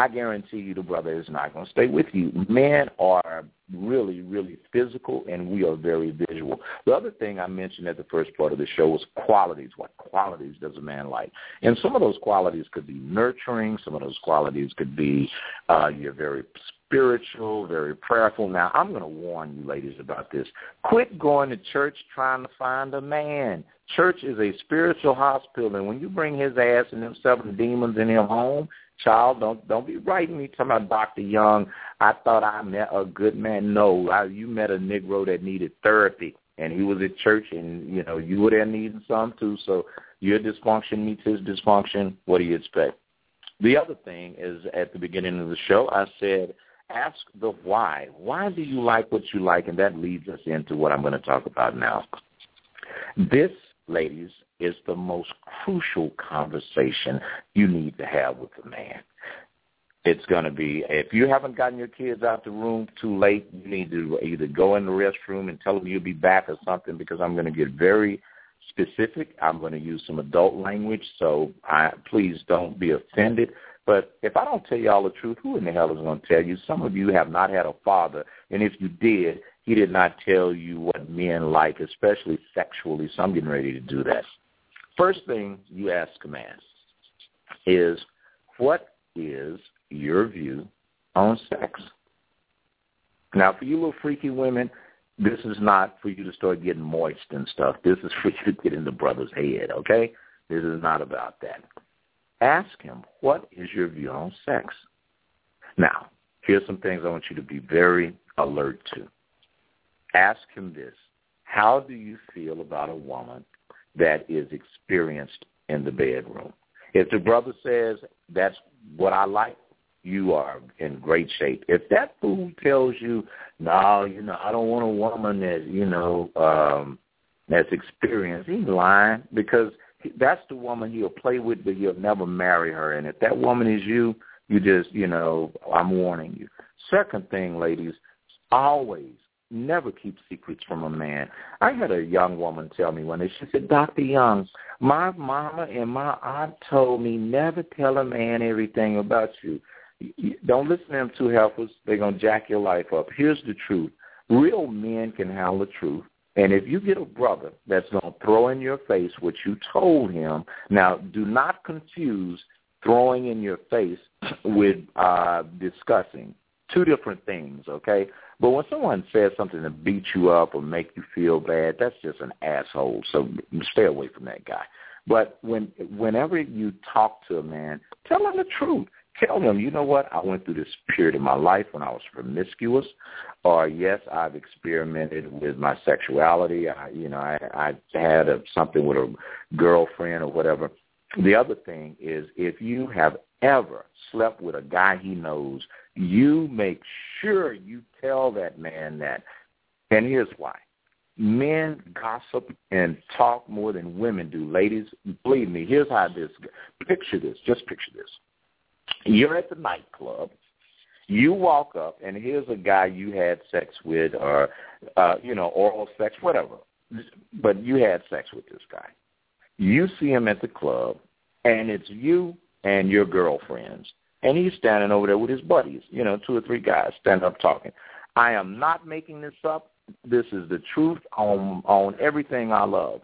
I guarantee you the brother is not going to stay with you. Men are really, really physical, and we are very visual. The other thing I mentioned at the first part of the show was qualities. What qualities does a man like? And some of those qualities could be nurturing. Some of those qualities could be uh, you're very spiritual, very prayerful. Now, I'm going to warn you ladies about this. Quit going to church trying to find a man. Church is a spiritual hospital, and when you bring his ass and them seven demons in him home, child. Don't don't be writing me talking about Dr. Young. I thought I met a good man. No, I, you met a Negro that needed therapy, and he was at church, and you know you were there needing some too. So your dysfunction meets his dysfunction. What do you expect? The other thing is at the beginning of the show, I said, ask the why. Why do you like what you like? And that leads us into what I'm going to talk about now. This, ladies, is the most crucial conversation you need to have with a man. It's going to be, if you haven't gotten your kids out the room too late, you need to either go in the restroom and tell them you'll be back or something because I'm going to get very specific. I'm going to use some adult language, so I, please don't be offended. But if I don't tell you all the truth, who in the hell is going to tell you? Some of you have not had a father, and if you did, he did not tell you what men like, especially sexually. So I'm getting ready to do that. First thing you ask a man is, what is your view on sex? Now, for you little freaky women, this is not for you to start getting moist and stuff. This is for you to get in the brother's head, okay? This is not about that. Ask him, what is your view on sex? Now, here's some things I want you to be very alert to. Ask him this. How do you feel about a woman that is experienced in the bedroom. If the brother says that's what I like, you are in great shape. If that fool tells you, no, you know, I don't want a woman that, you know, um, that's experienced, he's lying because that's the woman he'll play with, but he'll never marry her. And if that woman is you, you just, you know, I'm warning you. Second thing, ladies, always never keep secrets from a man. I had a young woman tell me one day, she said, Dr. Young, my mama and my aunt told me never tell a man everything about you. Don't listen to them two heifers. They're going to jack your life up. Here's the truth. Real men can handle the truth. And if you get a brother that's going to throw in your face what you told him, now do not confuse throwing in your face with uh, discussing. Two different things, okay? But when someone says something to beat you up or make you feel bad, that's just an asshole. So stay away from that guy. But when whenever you talk to a man, tell him the truth. Tell them, you know what, I went through this period in my life when I was promiscuous, or yes, I've experimented with my sexuality. I, you know, I, I had a, something with a girlfriend or whatever. The other thing is if you have ever slept with a guy he knows you make sure you tell that man that. And here's why. Men gossip and talk more than women do. Ladies, believe me, here's how this picture this, just picture this. You're at the nightclub, you walk up and here's a guy you had sex with or uh, you know, oral sex, whatever. but you had sex with this guy. You see him at the club, and it's you and your girlfriends, and he's standing over there with his buddies, you know, two or three guys standing up talking. I am not making this up. This is the truth on on everything I love.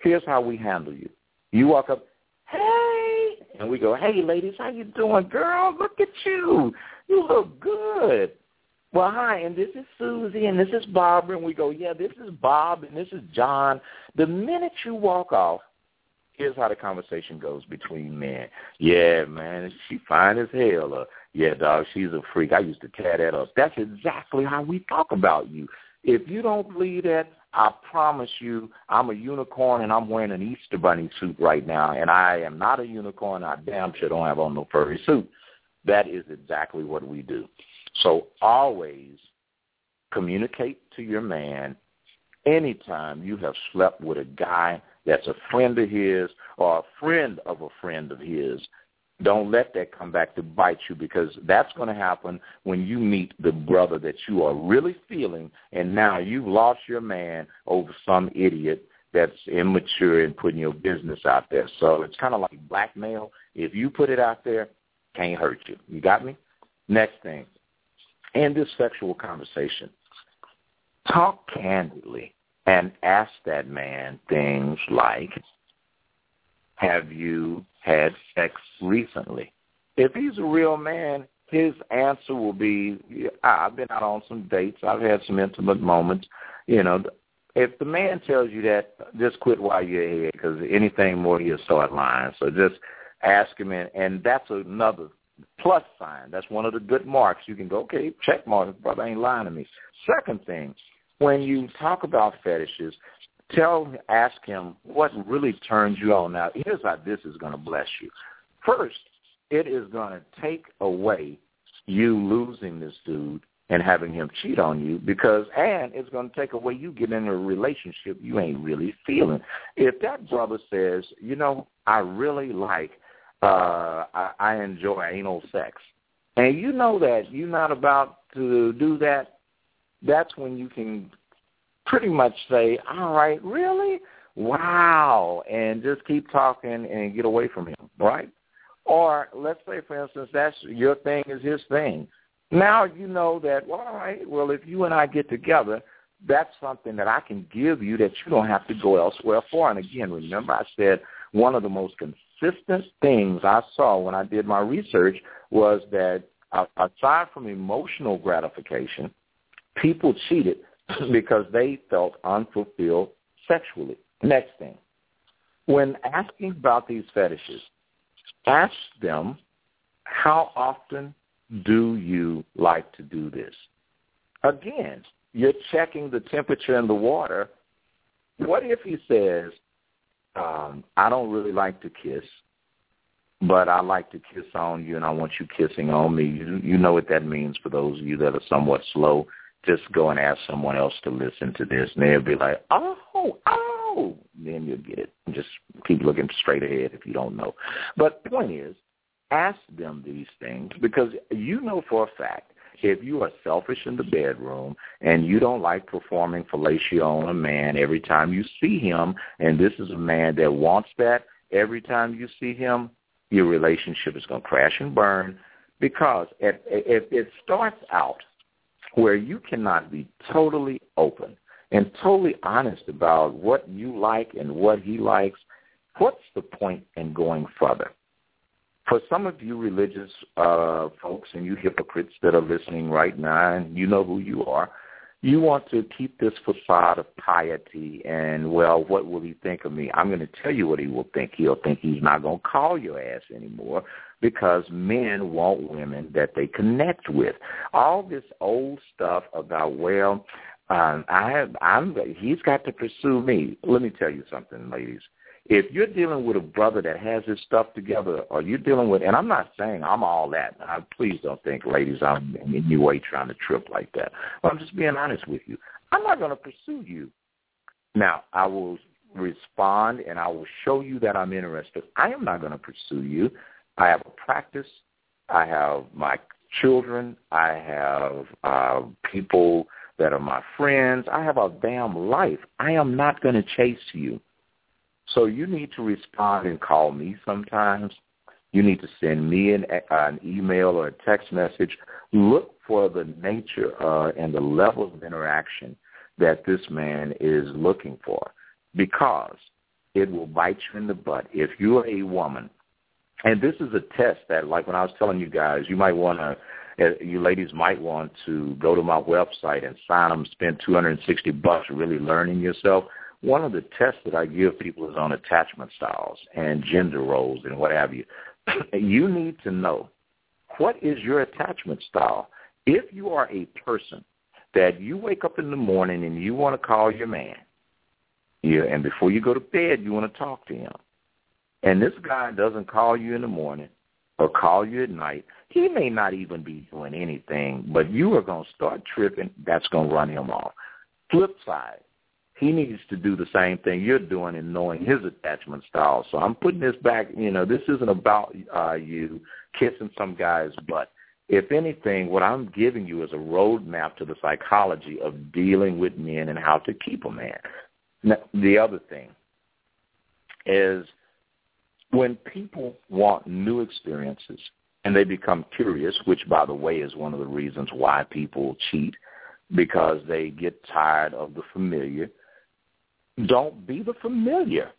Here's how we handle you. You walk up, hey, and we go, hey, ladies, how you doing, girl? Look at you. You look good. Well, hi, and this is Susie, and this is Barbara, and we go, yeah, this is Bob, and this is John. The minute you walk off, here's how the conversation goes between men. Yeah, man, she fine as hell. Or, yeah, dog, she's a freak. I used to tear that up. That's exactly how we talk about you. If you don't believe that, I promise you, I'm a unicorn and I'm wearing an Easter bunny suit right now, and I am not a unicorn. I damn sure don't have on no furry suit. That is exactly what we do. So always communicate to your man anytime you have slept with a guy that's a friend of his or a friend of a friend of his. Don't let that come back to bite you because that's going to happen when you meet the brother that you are really feeling and now you've lost your man over some idiot that's immature and putting your business out there. So it's kind of like blackmail. If you put it out there, can't hurt you. You got me? Next thing, in this sexual conversation, talk candidly and ask that man things like, have you had sex recently? If he's a real man, his answer will be, I've been out on some dates. I've had some intimate moments. You know, if the man tells you that, just quit while you're ahead because anything more, he'll start lying. So just ask him, and, and that's another plus sign. That's one of the good marks. You can go, okay, check mark. Brother ain't lying to me. Second thing, when you talk about fetishes, tell, ask him what really turns you on. Now, here's how this is going to bless you. First, it is going to take away you losing this dude and having him cheat on you because and it's going to take away you getting in a relationship you ain't really feeling. If that brother says, you know, I really like uh, I, I enjoy anal sex. And you know that you're not about to do that, that's when you can pretty much say, all right, really? Wow. And just keep talking and get away from him, right? Or let's say, for instance, that's your thing is his thing. Now you know that, well, all right, well, if you and I get together, that's something that I can give you that you don't have to go elsewhere for. And again, remember I said one of the most consistent things I saw when I did my research was that uh, aside from emotional gratification, people cheated *laughs* because they felt unfulfilled sexually. Next thing, when asking about these fetishes, ask them, how often do you like to do this? Again, you're checking the temperature in the water. What if he says, um, I don't really like to kiss, but I like to kiss on you and I want you kissing on me. You, you know what that means for those of you that are somewhat slow. Just go and ask someone else to listen to this and they'll be like, oh, oh, then you'll get it. Just keep looking straight ahead if you don't know. But the point is, ask them these things because you know for a fact if you are selfish in the bedroom and you don't like performing fellatio on a man every time you see him, and this is a man that wants that every time you see him, your relationship is going to crash and burn because if, if it starts out where you cannot be totally open and totally honest about what you like and what he likes, what's the point in going further? For some of you religious uh, folks and you hypocrites that are listening right now, and you know who you are, you want to keep this facade of piety and, well, what will he think of me? I'm going to tell you what he will think. He'll think he's not going to call your ass anymore because men want women that they connect with. All this old stuff about, well, um, I I'm, he's got to pursue me. Let me tell you something, ladies. If you're dealing with a brother that has his stuff together, or you're dealing with, and I'm not saying I'm all that. I, please don't think, ladies, I'm in any way trying to trip like that. But I'm just being honest with you. I'm not going to pursue you. Now, I will respond and I will show you that I'm interested. I am not going to pursue you. I have a practice. I have my children. I have uh, people that are my friends. I have a damn life. I am not going to chase you. So you need to respond and call me sometimes. You need to send me an, an email or a text message. Look for the nature uh, and the level of interaction that this man is looking for because it will bite you in the butt. If you're a woman, and this is a test that, like when I was telling you guys, you might want to, uh, you ladies might want to go to my website and sign them, spend 260 bucks really learning yourself. One of the tests that I give people is on attachment styles and gender roles and what have you. *clears throat* you need to know what is your attachment style. If you are a person that you wake up in the morning and you want to call your man, yeah, and before you go to bed, you want to talk to him, and this guy doesn't call you in the morning or call you at night, he may not even be doing anything, but you are going to start tripping. That's going to run him off. Flip side, he needs to do the same thing you're doing in knowing his attachment style. So I'm putting this back, you know, this isn't about uh, you kissing some guy's butt. If anything, what I'm giving you is a roadmap to the psychology of dealing with men and how to keep a man. Now, the other thing is when people want new experiences and they become curious, which, by the way, is one of the reasons why people cheat, because they get tired of the familiar, don't be the familiar.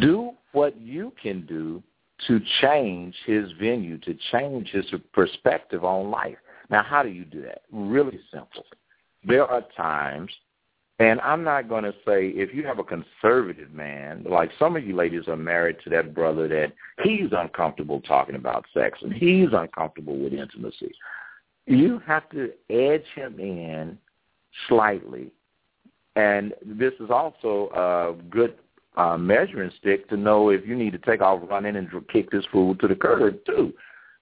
Do what you can do to change his venue, to change his perspective on life. Now, how do you do that? Really simple. There are times, and I'm not going to say if you have a conservative man, like some of you ladies are married to that brother that he's uncomfortable talking about sex and he's uncomfortable with intimacy. You have to edge him in slightly. And this is also a good uh, measuring stick to know if you need to take off running and kick this fool to the curb too.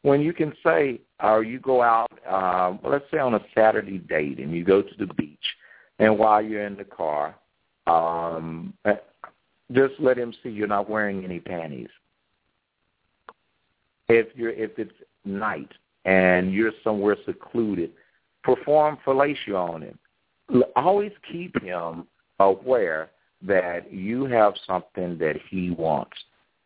When you can say, or you go out, uh, let's say on a Saturday date, and you go to the beach, and while you're in the car, um, just let him see you're not wearing any panties. If you're if it's night and you're somewhere secluded, perform fellatio on him. Always keep him aware that you have something that he wants.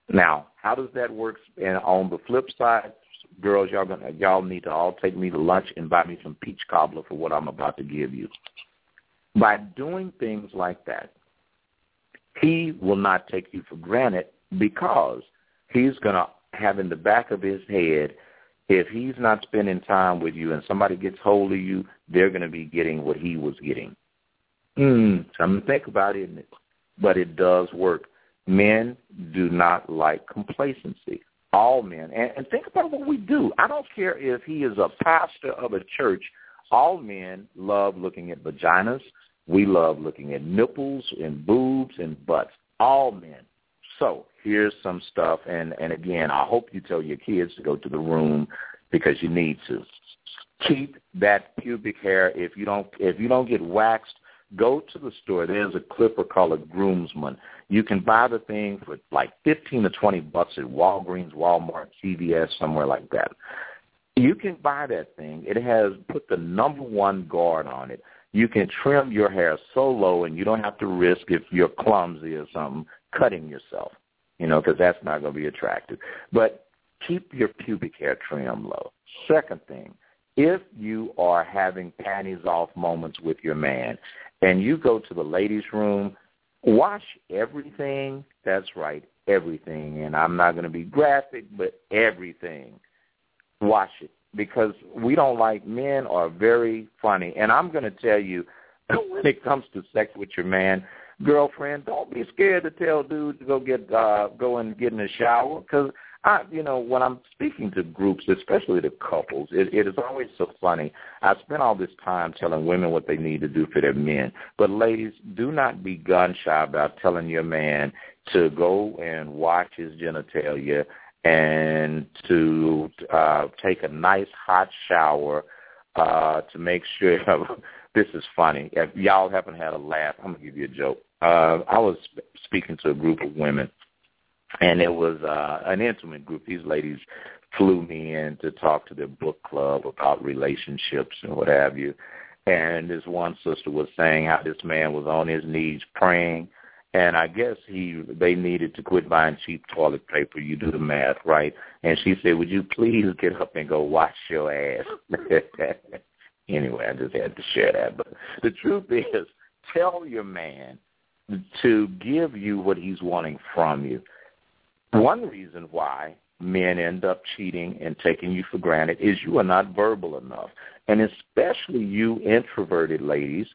Now, how does that work? And on the flip side, girls, y'all gonna y'all need to all take me to lunch and buy me some peach cobbler for what I'm about to give you. By doing things like that, he will not take you for granted because he's gonna have in the back of his head if he's not spending time with you and somebody gets hold of you, they're going to be getting what he was getting. Mm, something to think about, isn't it? but it does work. Men do not like complacency. All men. And, and think about what we do. I don't care if he is a pastor of a church. All men love looking at vaginas. We love looking at nipples and boobs and butts. All men. So here's some stuff. And, and again, I hope you tell your kids to go to the room because you need to. Keep that pubic hair. If you don't, if you don't get waxed, Go to the store. There's a clipper called a groomsman. You can buy the thing for like 15 to 20 bucks at Walgreens, Walmart, CVS, somewhere like that. You can buy that thing. It has put the number one guard on it. You can trim your hair so low and you don't have to risk if you're clumsy or something cutting yourself, you know, because that's not going to be attractive. But keep your pubic hair trim low. Second thing, if you are having panties off moments with your man and you go to the ladies' room, wash everything. That's right, everything. And I'm not going to be graphic, but everything. Wash it because we don't like men are very funny. And I'm going to tell you, *laughs* when it comes to sex with your man, girlfriend, don't be scared to tell dude to go get uh go and get in the shower because I, you know, when I'm speaking to groups, especially the couples, it, it is always so funny. I spend all this time telling women what they need to do for their men. But ladies, do not be gun shy about telling your man to go and watch his genitalia and to uh, take a nice hot shower uh, to make sure. *laughs* this is funny. If y'all haven't had a laugh, I'm gonna give you a joke. Uh, I was speaking to a group of women and it was uh, an intimate group. These ladies flew me in to talk to their book club about relationships and what have you. And this one sister was saying how this man was on his knees praying, and I guess he they needed to quit buying cheap toilet paper. You do the math, right? And she said, "Would you please get up and go wash your ass?" *laughs* anyway, I just had to share that. But the truth is, tell your man to give you what he's wanting from you. One reason why men end up cheating and taking you for granted is you are not verbal enough. And especially you introverted ladies,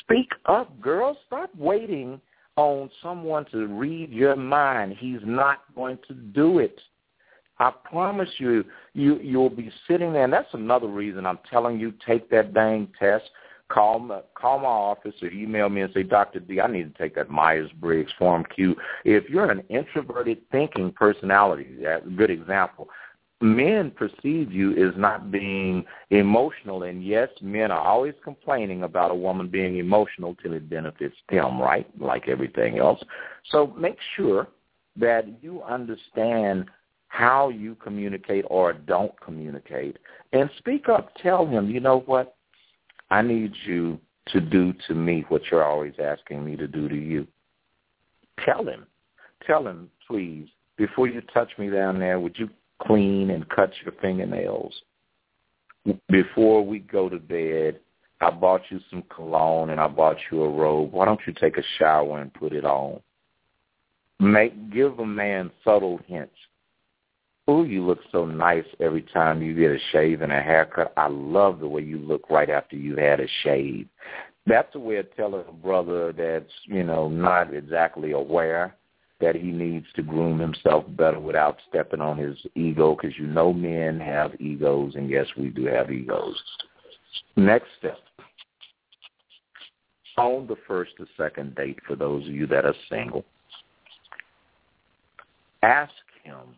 speak up, girls. Stop waiting on someone to read your mind. He's not going to do it. I promise you, you you'll be sitting there, and that's another reason I'm telling you take that dang test call my, call my office or email me and say, Dr. D, I need to take that Myers-Briggs Form Q. If you're an introverted thinking personality, that's a good example. Men perceive you as not being emotional, and yes, men are always complaining about a woman being emotional till it benefits them, right? Like everything else. So make sure that you understand how you communicate or don't communicate, and speak up. Tell him, you know what? I need you to do to me what you're always asking me to do to you. Tell him. Tell him, please, before you touch me down there, would you clean and cut your fingernails? Before we go to bed, I bought you some cologne and I bought you a robe. Why don't you take a shower and put it on? Make give a man subtle hints Ooh, you look so nice every time you get a shave and a haircut. I love the way you look right after you had a shave. That's a way of telling a brother that's, you know, not exactly aware that he needs to groom himself better without stepping on his ego because you know men have egos, and yes, we do have egos. Next step. On the first or second date, for those of you that are single, ask him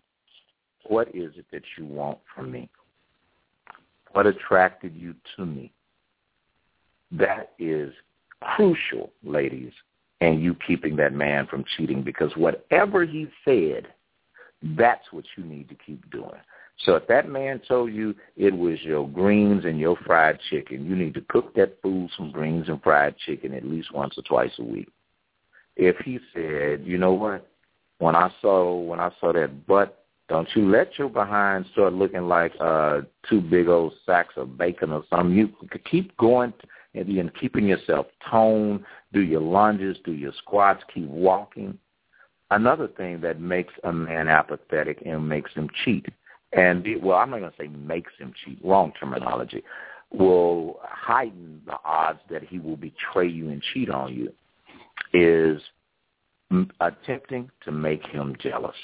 what is it that you want from me? What attracted you to me? That is crucial, ladies, and you keeping that man from cheating because whatever he said, that's what you need to keep doing. So if that man told you it was your greens and your fried chicken, you need to cook that food some greens and fried chicken at least once or twice a week. If he said, you know what, when I saw when I saw that butt don't you let your behind start looking like uh two big old sacks of bacon or something. You keep going and then keeping yourself toned, do your lunges, do your squats, keep walking. Another thing that makes a man apathetic and makes him cheat, and well, I'm not going to say makes him cheat, wrong terminology, will heighten the odds that he will betray you and cheat on you, is attempting to make him jealous.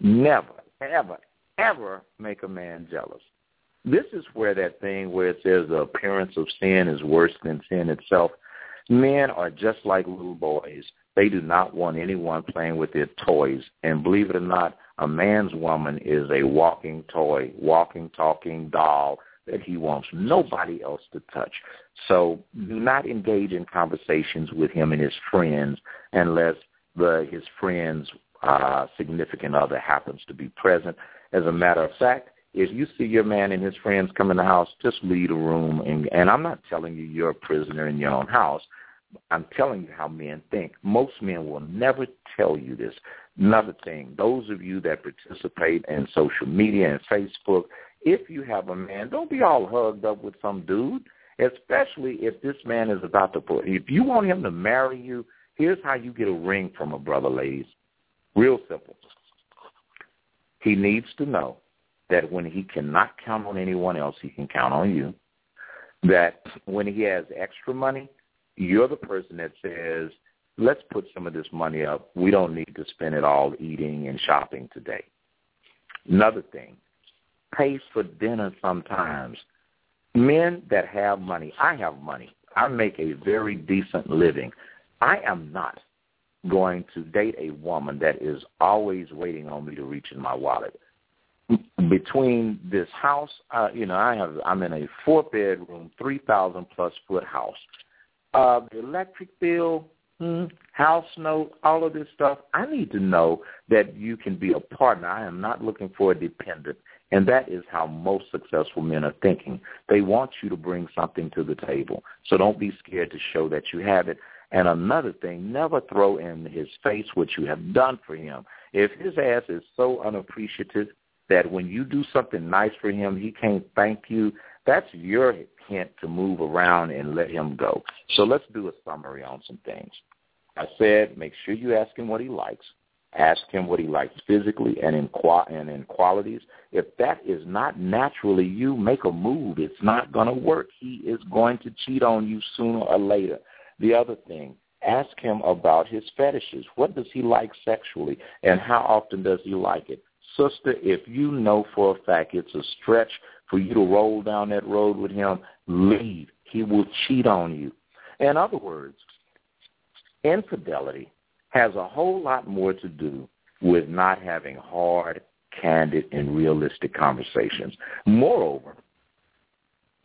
Never, ever, ever make a man jealous. This is where that thing where it says the appearance of sin is worse than sin itself. Men are just like little boys. They do not want anyone playing with their toys. And believe it or not, a man's woman is a walking toy, walking, talking doll that he wants nobody else to touch. So do not engage in conversations with him and his friends unless the his friends uh, significant other happens to be present. As a matter of fact, if you see your man and his friends come in the house, just leave the room. And, and I'm not telling you you're a prisoner in your own house. I'm telling you how men think. Most men will never tell you this. Another thing, those of you that participate in social media and Facebook, if you have a man, don't be all hugged up with some dude, especially if this man is about to put, if you want him to marry you, here's how you get a ring from a brother, ladies. Real simple. He needs to know that when he cannot count on anyone else, he can count on you. That when he has extra money, you're the person that says, let's put some of this money up. We don't need to spend it all eating and shopping today. Another thing, pays for dinner sometimes. Men that have money, I have money. I make a very decent living. I am not going to date a woman that is always waiting on me to reach in my wallet. Between this house, uh, you know, I have I'm in a four bedroom, three thousand plus foot house. Uh, the electric bill, hmm, house note, all of this stuff. I need to know that you can be a partner. I am not looking for a dependent. And that is how most successful men are thinking. They want you to bring something to the table. So don't be scared to show that you have it. And another thing, never throw in his face what you have done for him. If his ass is so unappreciative that when you do something nice for him, he can't thank you, that's your hint to move around and let him go. So let's do a summary on some things. I said make sure you ask him what he likes. Ask him what he likes physically and in qua- and in qualities. If that is not naturally you, make a move. It's not going to work. He is going to cheat on you sooner or later. The other thing, ask him about his fetishes. What does he like sexually, and how often does he like it? Sister, if you know for a fact it's a stretch for you to roll down that road with him, leave. He will cheat on you. In other words, infidelity has a whole lot more to do with not having hard, candid, and realistic conversations. Moreover,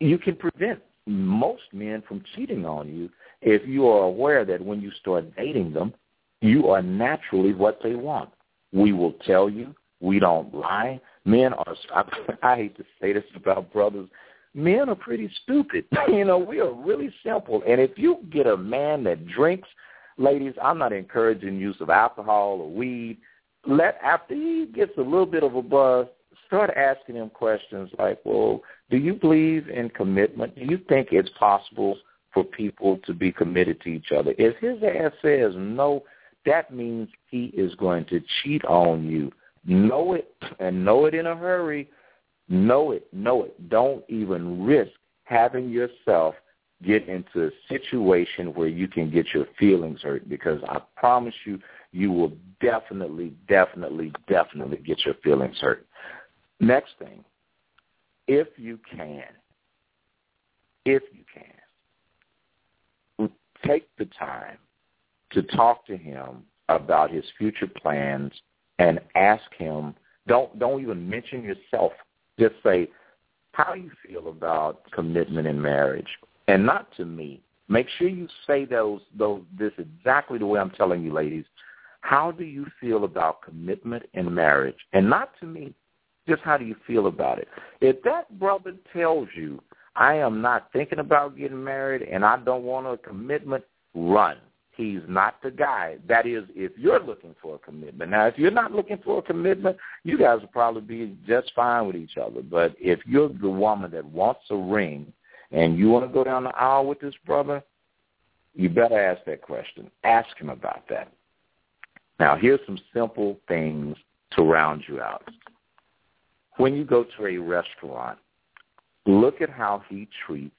you can prevent most men from cheating on you if you are aware that when you start dating them, you are naturally what they want. We will tell you. We don't lie. Men are, *laughs* I, I hate to say this about brothers, men are pretty stupid. *laughs* you know, we are really simple. And if you get a man that drinks – ladies, I'm not encouraging use of alcohol or weed. Let after he gets a little bit of a buzz, start asking him questions like, "Well, do you believe in commitment? Do you think it's possible for people to be committed to each other?" If his ass says no, that means he is going to cheat on you. Know it and know it in a hurry. Know it, know it. Don't even risk having yourself get into a situation where you can get your feelings hurt because I promise you, you will definitely, definitely, definitely get your feelings hurt. Next thing, if you can, if you can, take the time to talk to him about his future plans and ask him, don't, don't even mention yourself. Just say, how you feel about commitment in marriage and not to me. Make sure you say those those this exactly the way I'm telling you, ladies. How do you feel about commitment in marriage? And not to me, just how do you feel about it? If that brother tells you, I am not thinking about getting married and I don't want a commitment, run. He's not the guy. That is, if you're looking for a commitment. Now, if you're not looking for a commitment, you guys will probably be just fine with each other. But if you're the woman that wants a ring and you want to go down the aisle with this brother, you better ask that question. Ask him about that. Now, here's some simple things to round you out. When you go to a restaurant, look at how he treats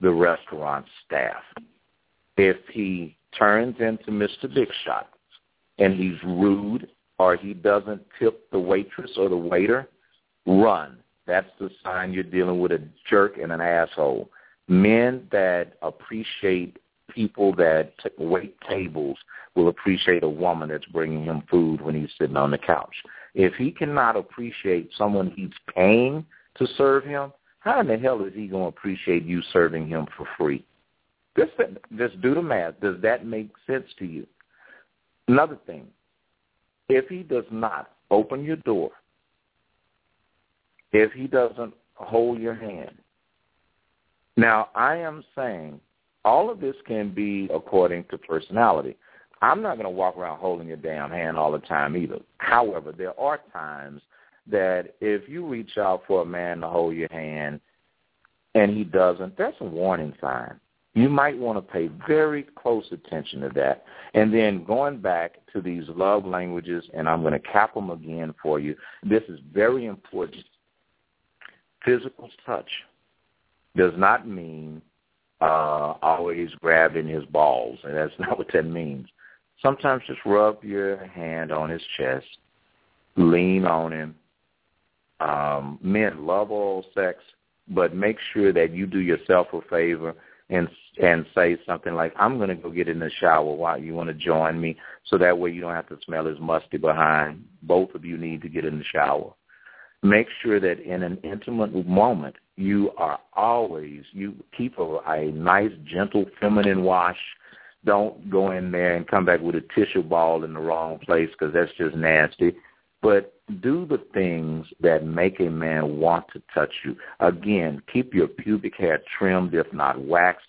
the restaurant staff. If he turns into Mr. Big Shot and he's rude or he doesn't tip the waitress or the waiter, run. That's the sign you're dealing with a jerk and an asshole. Men that appreciate people that t- wait tables will appreciate a woman that's bringing him food when he's sitting on the couch. If he cannot appreciate someone he's paying to serve him, how in the hell is he going to appreciate you serving him for free? Just, just do the math. Does that make sense to you? Another thing, if he does not open your door if he doesn't hold your hand. Now, I am saying all of this can be according to personality. I'm not going to walk around holding your damn hand all the time either. However, there are times that if you reach out for a man to hold your hand and he doesn't, that's a warning sign. You might want to pay very close attention to that. And then going back to these love languages, and I'm going to cap them again for you. This is very important physical touch does not mean uh, always grabbing his balls, and that's *laughs* not what that means. Sometimes just rub your hand on his chest, lean on him. Um, men love oral sex, but make sure that you do yourself a favor and and say something like, "I'm going to go get in the shower. Why you want to join me?" So that way you don't have to smell his musty behind. Both of you need to get in the shower make sure that in an intimate moment you are always you keep a, a nice gentle feminine wash don't go in there and come back with a tissue ball in the wrong place because that's just nasty but do the things that make a man want to touch you. Again, keep your pubic hair trimmed, if not waxed.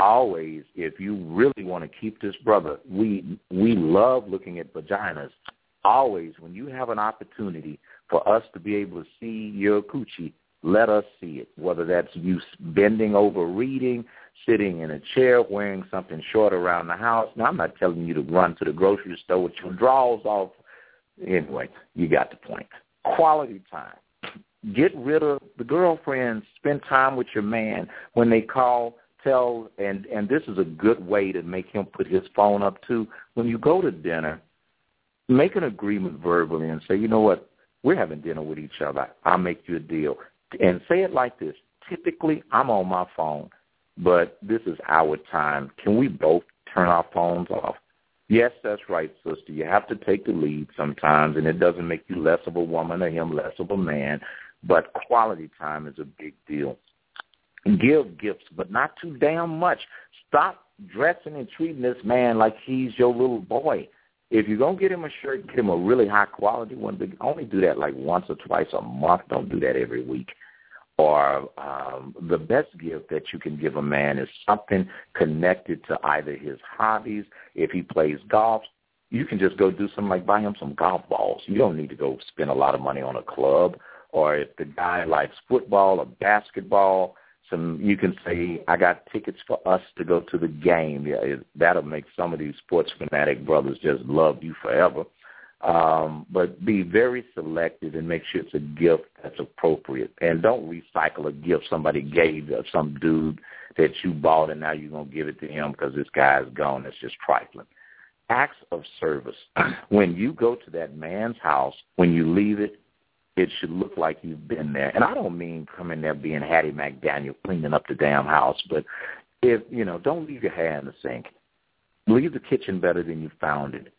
Always, if you really want to keep this brother, we we love looking at vaginas. Always, when you have an opportunity for us to be able to see your coochie, let us see it. Whether that's you bending over reading, sitting in a chair, wearing something short around the house. Now, I'm not telling you to run to the grocery store with your drawers off Anyway, you got the point. Quality time. Get rid of the girlfriends. Spend time with your man. When they call, tell, and and this is a good way to make him put his phone up too. When you go to dinner, make an agreement verbally and say, you know what, we're having dinner with each other. I'll make you a deal, and say it like this. Typically, I'm on my phone, but this is our time. Can we both turn our phones off? Yes, that's right, sister. You have to take the lead sometimes, and it doesn't make you less of a woman or him less of a man. But quality time is a big deal. Give gifts, but not too damn much. Stop dressing and treating this man like he's your little boy. If you're gonna get him a shirt, get him a really high quality one. But only do that like once or twice a month. Don't do that every week or um, the best gift that you can give a man is something connected to either his hobbies. If he plays golf, you can just go do something like buy him some golf balls. You don't need to go spend a lot of money on a club. Or if the guy likes football or basketball, some you can say, I got tickets for us to go to the game. Yeah, that'll make some of these sports fanatic brothers just love you forever. Um, but be very selective and make sure it's a gift that's appropriate. And don't recycle a gift somebody gave to some dude that you bought and now you're going to give it to him because this guy's gone. It's just trifling. Acts of service. *clears throat* when you go to that man's house, when you leave it, it should look like you've been there. And I don't mean coming there being Hattie McDaniel cleaning up the damn house, but if, you know, don't leave your hair in the sink. Leave the kitchen better than you found it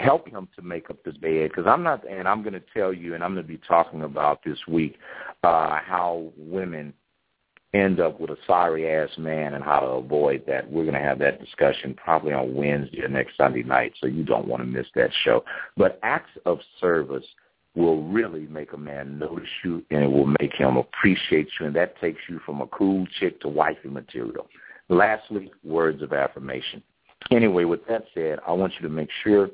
help him to make up this bed because I'm not, and I'm going to tell you, and I'm going to be talking about this week uh, how women end up with a sorry ass man and how to avoid that. We're going to have that discussion probably on Wednesday or next Sunday night, so you don't want to miss that show. But acts of service will really make a man notice you and it will make him appreciate you and that takes you from a cool chick to wifey material. Lastly, words of affirmation. Anyway, with that said, I want you to make sure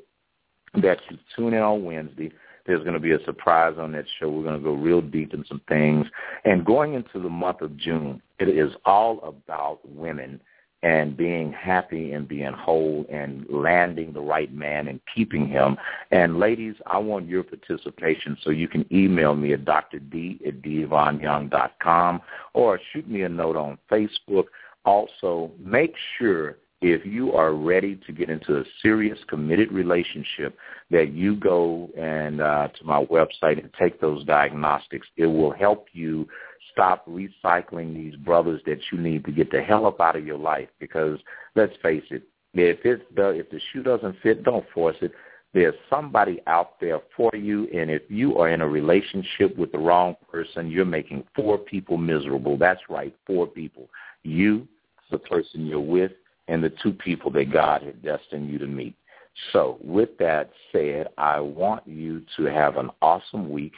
that you tune in on Wednesday. There's going to be a surprise on that show. We're going to go real deep in some things. And going into the month of June, it is all about women and being happy and being whole and landing the right man and keeping him. And ladies, I want your participation, so you can email me at dr. d at com or shoot me a note on Facebook. Also, make sure if you are ready to get into a serious committed relationship that you go and uh, to my website and take those diagnostics. It will help you stop recycling these brothers that you need to get the hell up out of your life because let's face it if it if the shoe doesn't fit don't force it. There's somebody out there for you and if you are in a relationship with the wrong person you're making four people miserable. That's right four people. You the person you're with and the two people that God had destined you to meet. So with that said, I want you to have an awesome week.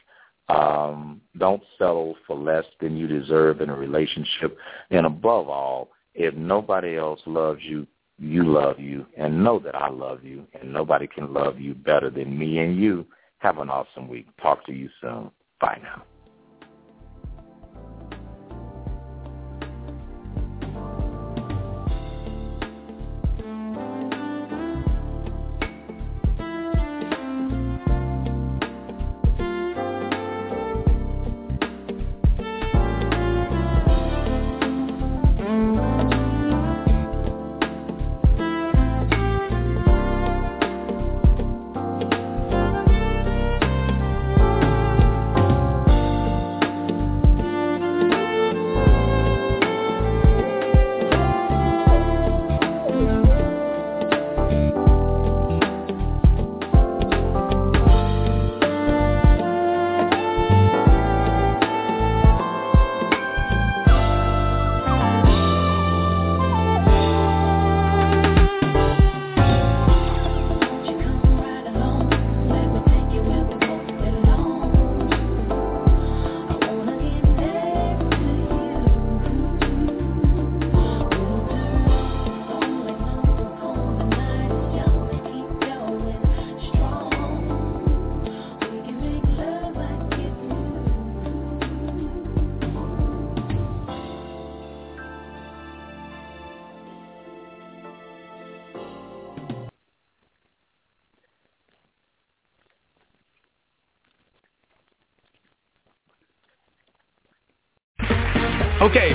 Um, don't settle for less than you deserve in a relationship. And above all, if nobody else loves you, you love you. And know that I love you. And nobody can love you better than me and you. Have an awesome week. Talk to you soon. Bye now.